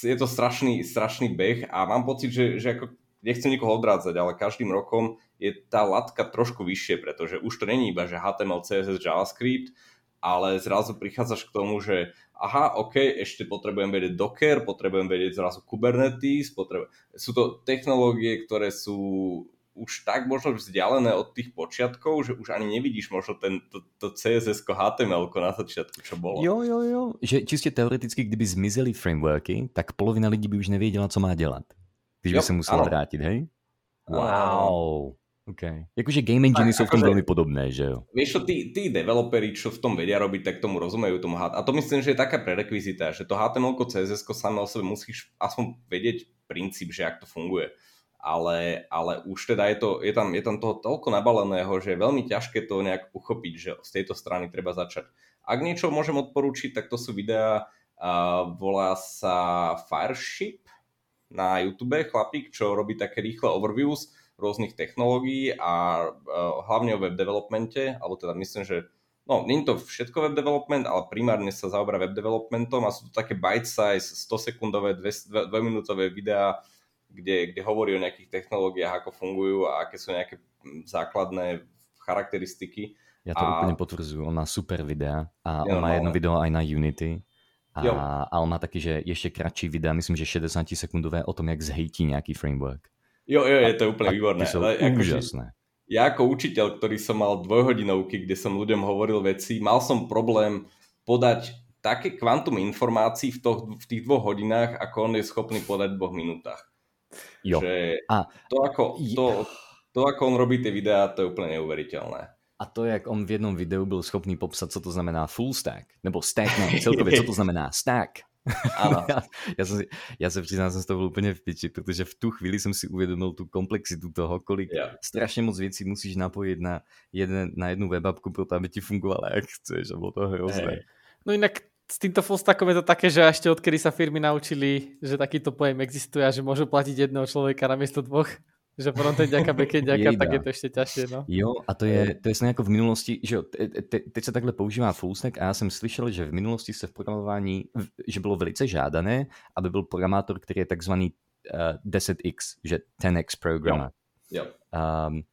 je to strašný, strašný beh a mám pocit, že, že ako, nechcem nikoho odrádzať, ale každým rokom je tá latka trošku vyššie, pretože už to není iba, že HTML, CSS, JavaScript, ale zrazu prichádzaš k tomu, že aha, OK, ešte potrebujem vedieť Docker, potrebujem vedieť zrazu Kubernetes, potrebujem... sú to technológie, ktoré sú už tak možno vzdialené od tých počiatkov, že už ani nevidíš možno ten, to, to CSS HTML na začiatku, čo bolo. Jo, jo, jo. Že čistě teoreticky, kdyby zmizeli frameworky, tak polovina lidí by už nevěděla, co má dělat. Když by se musela ano. vrátit, hej? Wow. OK. Jakože game engine sú v tom veľmi podobné, že jo? Vieš čo, tí, tí developeri, čo v tom vedia robiť, tak tomu rozumejú tomu HTML. A to myslím, že je taká prerekvizita, že to HTML, CSS samé o sebe musíš aspoň vedieť princíp, že ak to funguje ale, ale už teda je, to, je, tam, je tam toho toľko nabaleného, že je veľmi ťažké to nejak uchopiť, že z tejto strany treba začať. Ak niečo môžem odporučiť, tak to sú videá, uh, volá sa Fireship na YouTube, chlapík, čo robí také rýchle overviews rôznych technológií a uh, hlavne o web developmente, alebo teda myslím, že no, nie je to všetko web development, ale primárne sa zaoberá web developmentom a sú to také bite size, 100 sekundové, 2 minútové videá, kde, kde hovorí o nejakých technológiách, ako fungujú a aké sú nejaké základné charakteristiky. Ja to a... úplne potvrdzujem, on má super videa a on má jedno video aj na Unity. A, a on má taký, že ešte kratší videa, myslím, že 60 sekundové o tom, jak zhejtí nejaký framework. Jo, jo, je to úplne výborné. To sú ale úžasné. Ja ako učiteľ, ktorý som mal dvojhodinovky, kde som ľuďom hovoril veci, mal som problém podať také kvantum informácií v, to, v tých dvoch hodinách, ako on je schopný podať v dvoch minútach. Jo. Že a to, ako, to, to, ako on robí tie videá, to je úplne neuveriteľné. A to, jak on v jednom videu byl schopný popsat, co to znamená full stack, nebo stack, ne, celkově, co to znamená stack. Ano. já, já, jsem já se přiznám, jsem z toho byl úplně v piči, protože v tu chvíli jsem si uvědomil tu komplexitu toho, kolik yeah. strašně moc věcí musíš napojit na, jeden, na jednu webapku, pro to, aby ti fungovala jak chceš a bylo to hrozné. Hey. No jinak s týmto fullstackom je to také, že ešte odkedy sa firmy naučili, že takýto pojem existuje a že môžu platiť jedného človeka namiesto dvoch, že frontendiaka, backendiaka, tak je to ešte ťažšie. No. Jo, a to je, to je jako v minulosti, že jo, te, teď se takhle používá fullstack a já jsem slyšel, že v minulosti se v programování, že bylo velice žádané, aby byl programátor, který je takzvaný uh, 10x, že 10x programmer. Jo. jo. Um,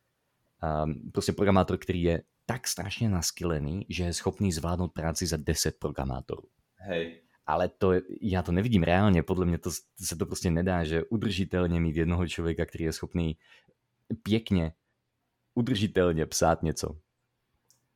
um, prostě programátor, který je tak strašně naskylený, že je schopný zvládnout práci za 10 programátorů. Hej. Ale to, já to nevidím reálně, podle mě to, se to prostě nedá, že udržitelně mít jednoho člověka, který je schopný pěkně, udržitelně psát to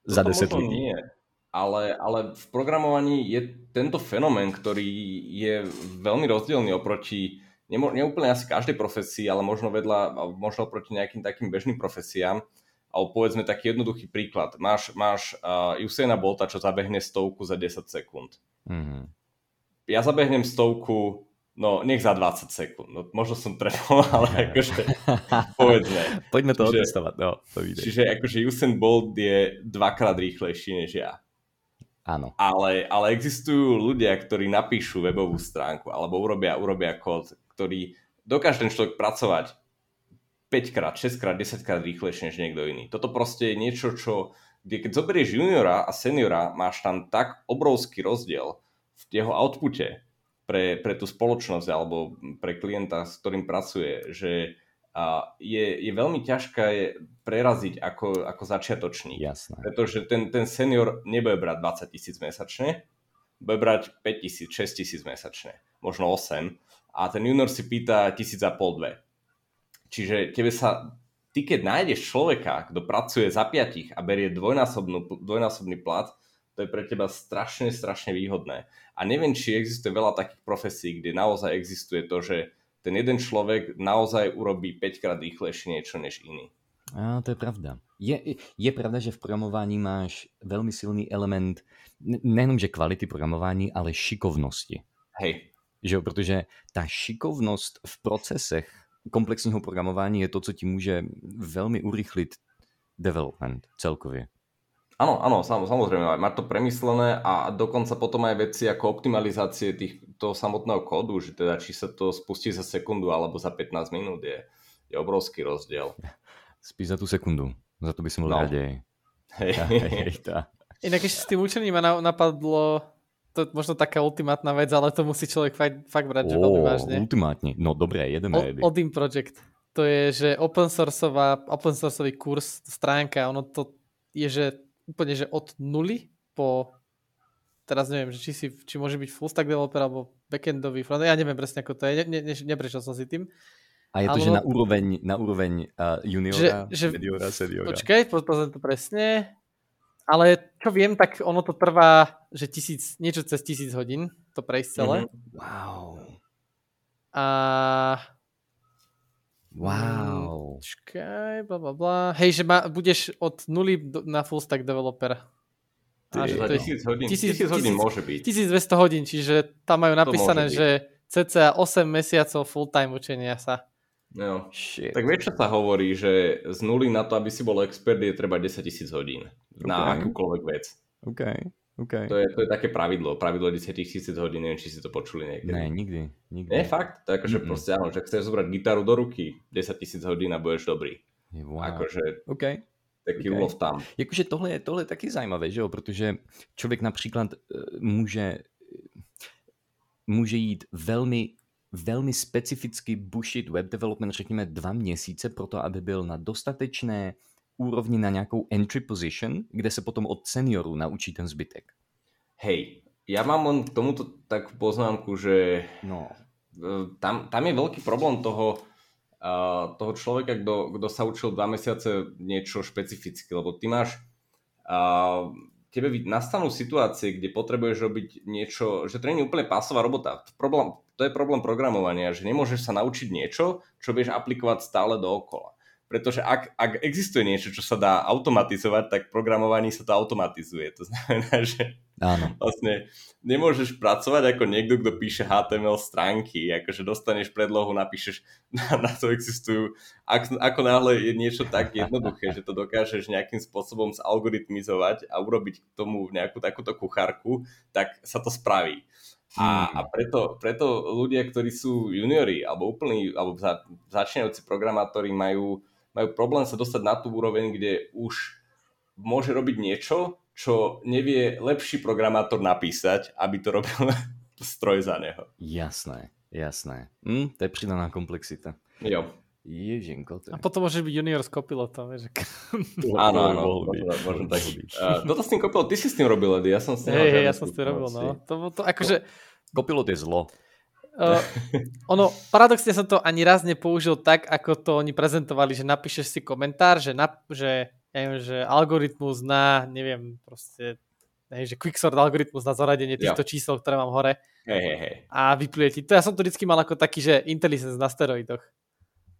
za 10 lidí. Nie. Ale, ale v programovaní je tento fenomén, ktorý je veľmi rozdielný oproti neúplne asi každej profesii, ale možno vedľa, možno proti nejakým takým bežným profesiám alebo povedzme taký jednoduchý príklad. Máš, máš uh, Usaina Bolta, čo zabehne stovku za 10 sekúnd. Mm-hmm. Ja zabehnem stovku, no nech za 20 sekúnd. No, možno som trefol, ale akože povedzme. Poďme to otestovať, no, to vyjde. Čiže akože Usain Bolt je dvakrát rýchlejší než ja. Áno. Ale, ale existujú ľudia, ktorí napíšu webovú stránku alebo urobia, urobia kód, ktorý dokáže ten človek pracovať 5 krát, 6 krát, 10 krát rýchlejšie než niekto iný. Toto proste je niečo, čo, kde keď zoberieš juniora a seniora, máš tam tak obrovský rozdiel v jeho outpute pre, pre tú spoločnosť alebo pre klienta, s ktorým pracuje, že a je, je veľmi ťažké preraziť ako, ako začiatočník. Jasné. Pretože ten, ten senior nebude brať 20 tisíc mesačne, bude brať 5 tisíc, 6 tisíc mesačne, možno 8 a ten junior si pýta tisíc a pol, dve. Čiže tebe sa, ty keď nájdeš človeka, kto pracuje za piatich a berie dvojnásobný plat, to je pre teba strašne, strašne výhodné. A neviem, či existuje veľa takých profesí, kde naozaj existuje to, že ten jeden človek naozaj urobí 5 krát rýchlejšie niečo než iný. A to je pravda. Je, je pravda, že v programovaní máš veľmi silný element nejenom, že kvality programování, ale šikovnosti. Hej. Že, protože ta šikovnost v procesech komplexního programování je to, co ti může velmi urychlit development celkově. Áno, áno, samozrejme, má to premyslené a dokonca potom aj veci ako optimalizácie tých, toho samotného kódu, že teda či sa to spustí za sekundu alebo za 15 minút je, je obrovský rozdiel. Spíš za tú sekundu, za to by som bol no. radej. Hej. hej, tá. Inak ešte s tým učením ma napadlo, to je možno taká ultimátna vec, ale to musí človek fakt, fakt brať, že veľmi vážne. Ultimátne, no dobré, jedeme. O, Odin Project. To je, že open sourceová, open sourceový kurz, stránka, ono to je, že úplne, že od nuly po teraz neviem, či, si, či môže byť full stack developer alebo backendový front, ja neviem presne ako to je, ne, ne, neprešiel som si tým. A je to, že na úroveň, na úroveň uh, juniora, že, že, seniora, seniora. Počkaj, pozriem to presne. Ale čo viem, tak ono to trvá, že tisíc, niečo cez tisíc hodín to prejsť celé. Mm-hmm. Wow. A Wow. Čakaj, bla bla bla. Hej, že ma, budeš od nuly na full stack developer. Ty, Až to tisíc hodín, tisíc, tisíc hodín tisíc, môže byť. 1200 hodín, čiže tam majú napísané, že cca 8 mesiacov full time učenia sa. No. Shit. Tak vieš, čo sa hovorí, že z nuly na to, aby si bol expert, je treba 10 tisíc hodín okay. na akúkoľvek vec. OK. Okay. To, je, to je také pravidlo, pravidlo 10 tisíc hodín, neviem, či si to počuli niekedy. Ne, nikdy. nikdy. Nie, fakt, to akože mm-hmm. proste áno, že chceš zobrať gitaru do ruky 10 tisíc hodín a budeš dobrý. Wow. Akože, okay. taký okay. tam. Jakože tohle je, tohle je taky zajímavé, že jo, protože člověk například uh, může, může jít velmi velmi specificky bušit web development, řekněme dva měsíce, proto aby byl na dostatečné úrovni na nějakou entry position, kde se potom od seniorů naučí ten zbytek. Hej, ja mám len k tomuto takú poznámku, že no. E, tam, tam je veľký problém toho, uh, toho človeka, kto, kto sa učil dva mesiace niečo špecificky, lebo ty máš uh, tebe nastanú situácie, kde potrebuješ robiť niečo, že to nie je úplne pásová robota. Problém, to je problém programovania, že nemôžeš sa naučiť niečo, čo vieš aplikovať stále dookola pretože ak, ak existuje niečo, čo sa dá automatizovať, tak programovaní sa to automatizuje. To znamená, že Áno. vlastne nemôžeš pracovať ako niekto, kto píše HTML stránky, akože dostaneš predlohu, napíšeš, na, na to existujú. Ak, ako náhle je niečo tak jednoduché, že to dokážeš nejakým spôsobom zalgoritmizovať a urobiť k tomu nejakú takúto kuchárku, tak sa to spraví. A, a preto, preto ľudia, ktorí sú juniori alebo úplní, alebo za, začínajúci programátori majú majú problém sa dostať na tú úroveň, kde už môže robiť niečo, čo nevie lepší programátor napísať, aby to robil stroj za neho. Jasné, jasné. Hm, to je pridaná komplexita. Jo. Ježinko. To je. A potom môže byť junior s copilotom. Že... áno, áno, môžem tak byť. Uh, toto s tým kopilot, ty si s tým robil, Edy, ja som s tým hey, ja som s tým robil, no. To, to, akože... Kopilot je zlo. Uh, ono, paradoxne som to ani raz nepoužil tak, ako to oni prezentovali, že napíšeš si komentár, že, nap, že, neviem, že algoritmus na, neviem, proste, neviem, že quicksort algoritmus na zaradenie týchto ja. čísel, ktoré mám hore. Hej, hej, hej. A vypluje ti. To ja som to vždycky mal ako taký, že intelligence na steroidoch.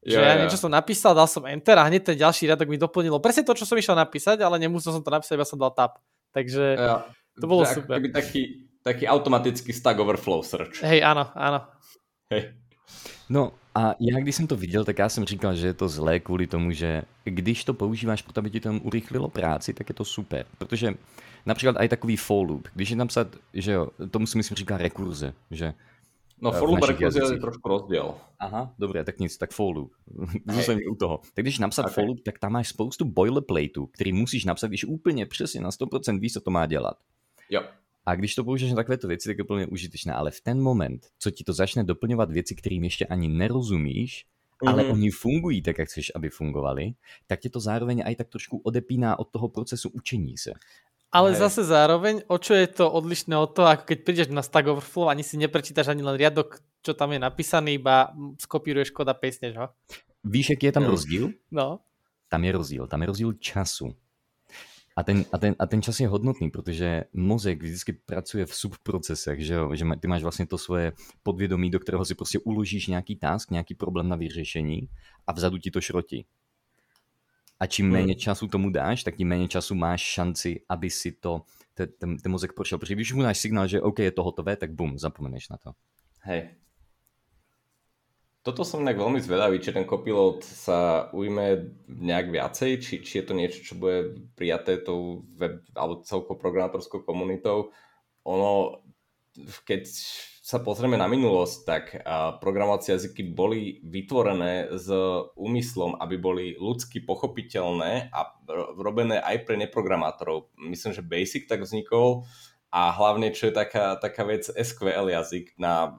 Že ja, ja niečo som napísal, dal som enter a hneď ten ďalší riadok mi doplnilo presne to, čo som išiel napísať, ale nemusel som to napísať, iba som dal tab. Takže ja, to bolo super. taký, taký automatický Stack Overflow search. Hej, áno, áno. Hej. No A já když jsem to viděl, tak já jsem říkal, že je to zlé kvůli tomu, že když to používáš proto, aby ti to urychlilo práci, tak je to super. Protože například i takový for loop, když je napsat, že jo, tomu si myslím říká rekurze, že No for loop rekurze je trošku rozdiel. Aha, dobré, tak nic, tak for loop. Zůstaň u toho. Tak když napsat okay. for loop, tak tam máš spoustu boilerplateů, který musíš napsat, když úplně přesně na 100% víš, co to má dělat. Jo. A když to použiješ na takovéto věci, tak je úplně užitečné. Ale v ten moment, co ti to začne doplňovat věci, kterým ještě ani nerozumíš, mm-hmm. ale oni fungují tak, jak chceš, aby fungovali, tak tě to zároveň aj tak trošku odepíná od toho procesu učení se. Ale Hej. zase zároveň, o čo je to odlišné od toho, ako keď prídeš na Stack Overflow, ani si neprečítaš ani len riadok, čo tam je napísaný, iba skopíruješ kód a pejsneš ho. Víš, jaký je tam rozdíl? No. Tam je rozdíl, tam je rozdíl času. A ten, a, ten, a ten čas je hodnotný, protože mozek vždycky pracuje v subprocesech, že, jo? že ty máš vlastně to svoje podvědomí, do kterého si prostě uložíš nějaký task, nějaký problém na vyřešení a vzadu ti to šrotí. A čím hmm. méně času tomu dáš, tak tím méně času máš šanci, aby si to, ten, ten, ten mozek prošel. Protože když mu dáš signál, že OK, je to hotové, tak bum, zapomeneš na to. Hej, toto som nejak veľmi zvedavý, či ten kopilot sa ujme nejak viacej, či, či je to niečo, čo bude prijaté tou web alebo celkou programátorskou komunitou. Ono, keď sa pozrieme na minulosť, tak programovacie jazyky boli vytvorené s úmyslom, aby boli ľudsky pochopiteľné a robené aj pre neprogramátorov. Myslím, že Basic tak vznikol a hlavne, čo je taká, taká vec SQL jazyk na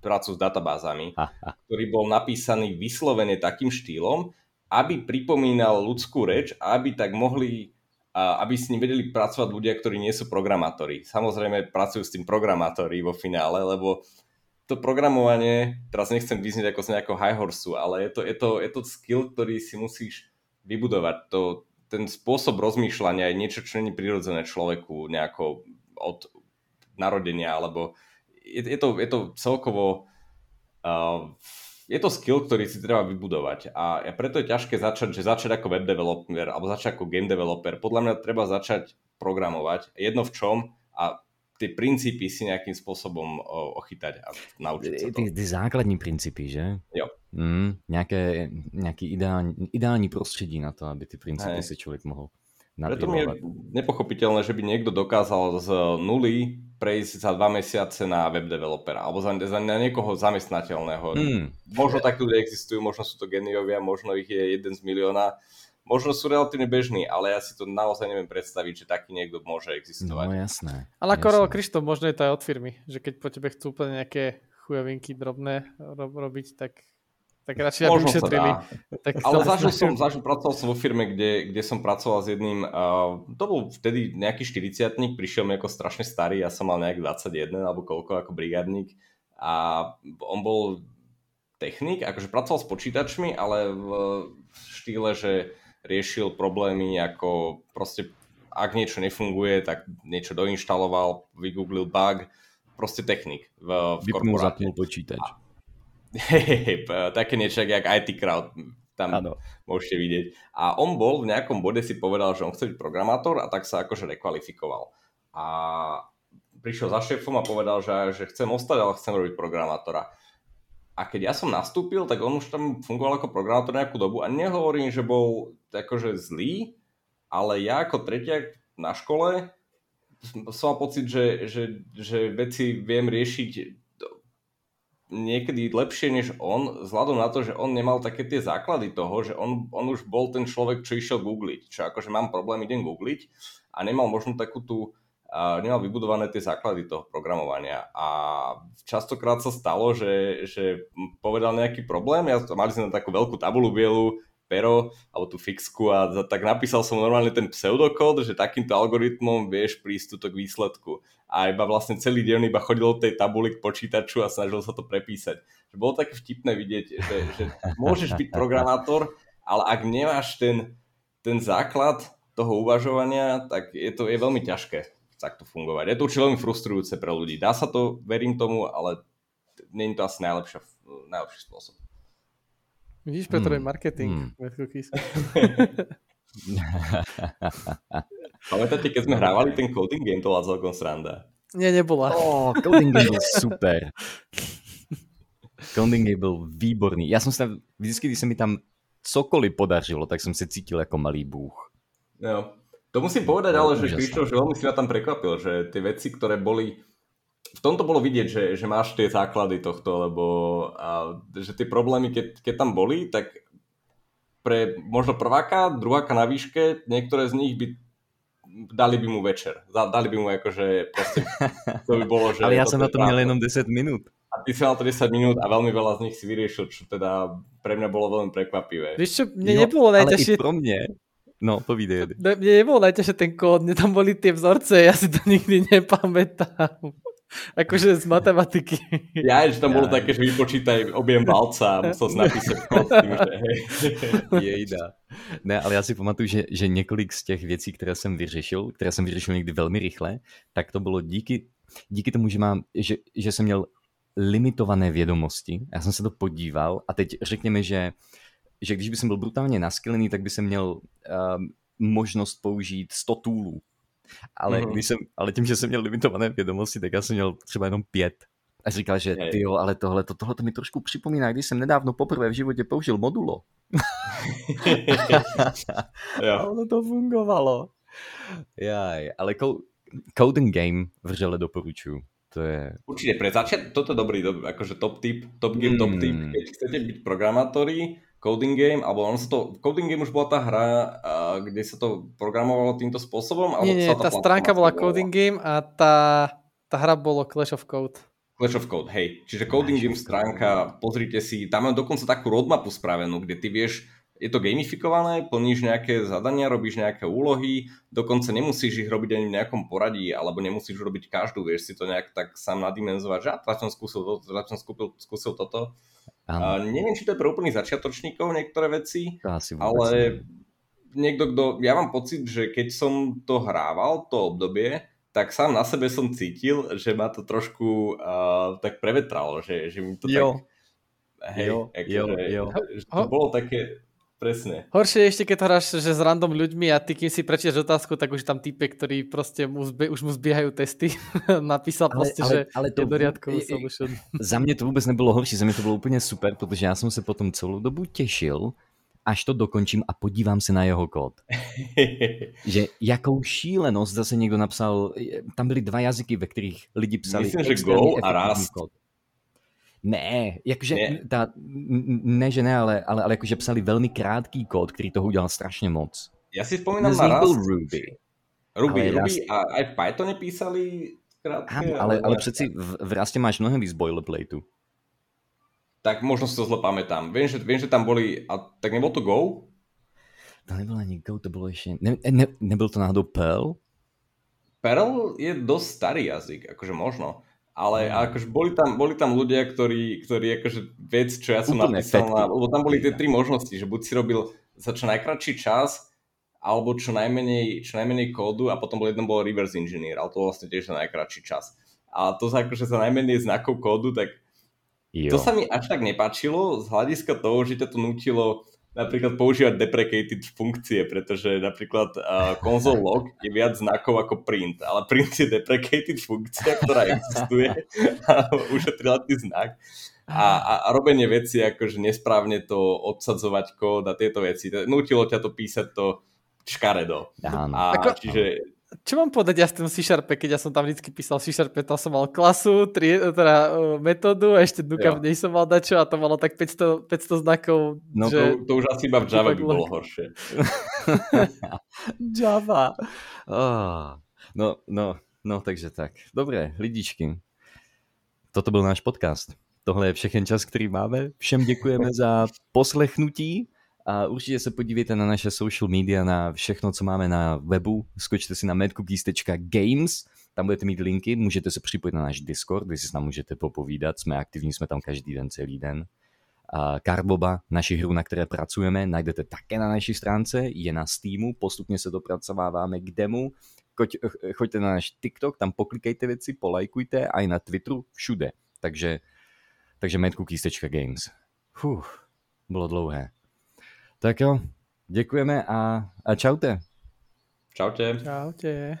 prácu s databázami, ktorý bol napísaný vyslovene takým štýlom, aby pripomínal ľudskú reč a aby tak mohli aby s ním vedeli pracovať ľudia, ktorí nie sú programátori. Samozrejme pracujú s tým programátori vo finále, lebo to programovanie, teraz nechcem vyznieť ako z nejakého high horsu, ale je to, je, to, je to skill, ktorý si musíš vybudovať. To, ten spôsob rozmýšľania je niečo, čo není prirodzené človeku nejako od narodenia, alebo je, je, to, je to celkovo uh, je to skill, ktorý si treba vybudovať a preto je ťažké začať, že začať ako web developer alebo začať ako game developer. Podľa mňa treba začať programovať, jedno v čom a ty princípy si nejakým spôsobom ochytať a naučiť sa to. Ty základní princípy, že? Jo. Mm, nějaké, nějaký ideální, ideální prostředí na to, aby ty princípy Hej. si člověk mohl preto mi je nepochopiteľné, že by niekto dokázal z nuly prejsť za dva mesiace na web developera alebo za, za na niekoho zamestnateľného. Hmm. Možno takí ľudia existujú, možno sú to geniovia, možno ich je jeden z milióna, možno sú relatívne bežní, ale ja si to naozaj neviem predstaviť, že taký niekto môže existovať. No jasné. Ale ako Krištof, možno je to aj od firmy, že keď po tebe chcú úplne nejaké chujovinky drobné robiť, tak tak radšej aby ušetrili. Tak Ale zažil som, zažil, pracoval som vo firme, kde, kde som pracoval s jedným, uh, to bol vtedy nejaký 40 prišiel mi ako strašne starý, ja som mal nejak 21 alebo koľko ako brigádnik a on bol technik, akože pracoval s počítačmi, ale v štýle, že riešil problémy ako proste ak niečo nefunguje, tak niečo doinštaloval, vygooglil bug, proste technik v, v Vypnul, zapnul počítač. A, Také niečo, jak IT Crowd, tam ano. môžete vidieť. A on bol v nejakom bode si povedal, že on chce byť programátor a tak sa akože rekvalifikoval. A prišiel za šéfom a povedal, že, že chcem ostať, ale chcem robiť programátora. A keď ja som nastúpil, tak on už tam fungoval ako programátor nejakú dobu a nehovorím, že bol akože zlý, ale ja ako tretiak na škole som mal pocit, že, že, že veci viem riešiť niekedy lepšie než on, vzhľadom na to, že on nemal také tie základy toho, že on, on už bol ten človek, čo išiel googliť. Čo akože mám problém, idem googliť a nemal možno takú tú, uh, nemal vybudované tie základy toho programovania. A častokrát sa stalo, že, že povedal nejaký problém, ja, mali sme takú veľkú tabulu bielu, pero alebo tú fixku a tak napísal som normálne ten pseudokód, že takýmto algoritmom vieš prísť k výsledku. A iba vlastne celý deň iba chodil od tej tabuly k počítaču a snažil sa to prepísať. Že bolo také vtipné vidieť, že, že môžeš byť programátor, ale ak nemáš ten, ten základ toho uvažovania, tak je to je veľmi ťažké takto fungovať. Je to určite veľmi frustrujúce pre ľudí. Dá sa to, verím tomu, ale je to asi najlepší, najlepší spôsob. Vidíš, Petr, hmm. marketing. Hmm. Pamätáte, keď sme hrávali ten coding game, to bola celkom sranda. Nie, nebola. Oh, coding game je super. Coding Game byl výborný. Jsem se tam, vždycky, když se mi tam cokoliv podařilo, tak jsem se cítil jako malý bůh. Jo. To musím povedať, ale že Krištof, že veľmi si ma tam prekvapil, že tie veci, ktoré boli v tomto bolo vidieť, že, že máš tie základy tohto, lebo a, že tie problémy, keď, keď tam boli, tak pre možno prváka, druháka na výške, niektoré z nich by dali by mu večer. Dali by mu akože proste, to by bolo, že... Ale ja som na to měl jenom 10 minút. A ty si mal to 10 minút a veľmi veľa z nich si vyriešil, čo teda pre mňa bolo veľmi prekvapivé. Vieš čo, mne jo, nebolo najťažšie... Ale pro mne. No, povídej. Mne nebolo najťažšie ten kód, mne tam boli tie vzorce, ja si to nikdy nepamätám. Akože z matematiky. Ja, že tam ja. bolo také, že vypočítaj objem valca a musel si napísať kód tým, že hej. Jejda. Ne, ale já si pamatuju, že, že několik z těch věcí, které jsem vyřešil, které jsem vyřešil někdy velmi rychle, tak to bylo díky, díky tomu, že, mám, že, že jsem měl limitované vědomosti. Já jsem se to podíval a teď řekněme, že, že když by jsem byl brutálně naskelený, tak by jsem měl um, možnost použít 100 toolů. Ale, mm-hmm. když jsem, ale tím, že jsem měl limitované vědomosti, tak já jsem měl třeba jenom pět. A říkal, že ty jo, ale tohle, to, tohle to mi trošku připomíná, když jsem nedávno poprvé v životě použil modulo. jo. A ono to fungovalo. Jaj, ale Coding Game vřele doporučuju. To je... Určite, pre začiat, toto je dobrý, akože top tip, top game, mm. top tip. Hmm. Keď chcete byť programátori, coding game, alebo on sa to, coding game už bola tá hra, kde sa to programovalo týmto spôsobom? Nie, nie, tá, tá stránka bola coding game a tá, tá hra bolo Clash of Code. Clash of Code, hej. Čiže coding game stránka, pozrite si, tam mám dokonca takú roadmapu spravenú, kde ty vieš je to gamifikované, plníš nejaké zadania, robíš nejaké úlohy, dokonca nemusíš ich robiť ani v nejakom poradí, alebo nemusíš robiť každú, vieš si to nejak tak sám nadimenzovať, že teraz som skúsil toto, teraz som skúsil, skúsil toto. A neviem, či to je pre úplných začiatočníkov niektoré veci, ale niekto, kto, ja mám pocit, že keď som to hrával, to obdobie, tak sám na sebe som cítil, že ma to trošku uh, tak prevetralo, že, že mi to jo. tak... Hej, jo, akože, jo, jo. Že to bolo také, Presne. Horšie ešte, keď to hráš že s random ľuďmi a ty, kým si prečítaš otázku, tak už tam type, ktorý proste mu zbe, už mu zbiehajú testy. Napísal ale, proste, ale, že ale to, je solution. Za mě to vůbec nebylo horší, za mě to bylo úplně super, protože já jsem se potom celou dobu těšil, až to dokončím a podívám se na jeho kód. že jakou šílenost zase někdo napsal, tam byly dva jazyky, ve kterých lidi psali Myslím, že Go a Rust. Kód. Ne, jakože, ne. Ta, ne, že ne, ale, ale, ale jakože psali velmi krátký kód, který toho udělal strašně moc. Já si vzpomínám na Rust. Ruby. Ruby, ale Ruby a aj v Pythone písali krátké. ale, ale, ale přeci v, v Rustě máš mnohem víc boilerplateu. Tak možno si to zle pamätám. Viem, že, viem, že tam boli, a tak nebol to Go? To nebylo ani Go, to bylo ještě, ne, ne, nebyl to náhodou Perl? Perl je dosť starý jazyk, akože možno. Ale akože boli tam, boli tam ľudia, ktorí, ktorí akože vec, čo ja som Úplne napísal, na, lebo tam boli tie tri možnosti, že buď si robil za čo najkračší čas, alebo čo najmenej, čo najmenej kódu a potom bol jeden bol reverse engineer, ale to vlastne tiež za najkračší čas. A to sa akože za najmenej znakov kódu, tak jo. to sa mi až tak nepáčilo z hľadiska toho, že ťa to nutilo napríklad používať deprecated funkcie, pretože napríklad uh, console log je viac znakov ako print, ale print je deprecated funkcia, ktorá existuje a ušetrila ty znak. A, a, a robenie veci, akože nesprávne to odsadzovať kód a tieto veci. Nutilo ťa to písať to škaredo. Áno. A čiže čo mám povedať ja s tým C-Sharpe, keď ja som tam vždy písal C-Sharpe, to som mal klasu, tri, teda uh, metódu a ešte dúka v nej som mal dačo a to malo tak 500, 500 znakov. No že... to, to už asi iba v Java by bolo horšie. Java. Oh. No, no, no, takže tak. Dobre, lidičky. Toto byl náš podcast. Tohle je všechen čas, který máme. Všem děkujeme za poslechnutí. A určitě se podívejte na naše social media, na všechno, co máme na webu. Skočte si na madcookies.games, tam budete mít linky, můžete se připojit na náš Discord, kde si s nám můžete popovídat, jsme aktivní, jsme tam každý den, celý den. A Carboba, naši hru, na které pracujeme, najdete také na naší stránce, je na Steamu, postupně se dopracováváme k demu. Choď, choďte na náš TikTok, tam poklikejte věci, polajkujte, a i na Twitteru, všude. Takže, takže madcookies.games. Fuh, bylo dlouhé. Tak jo, děkujeme a, a čaute. Čaute. Čaute.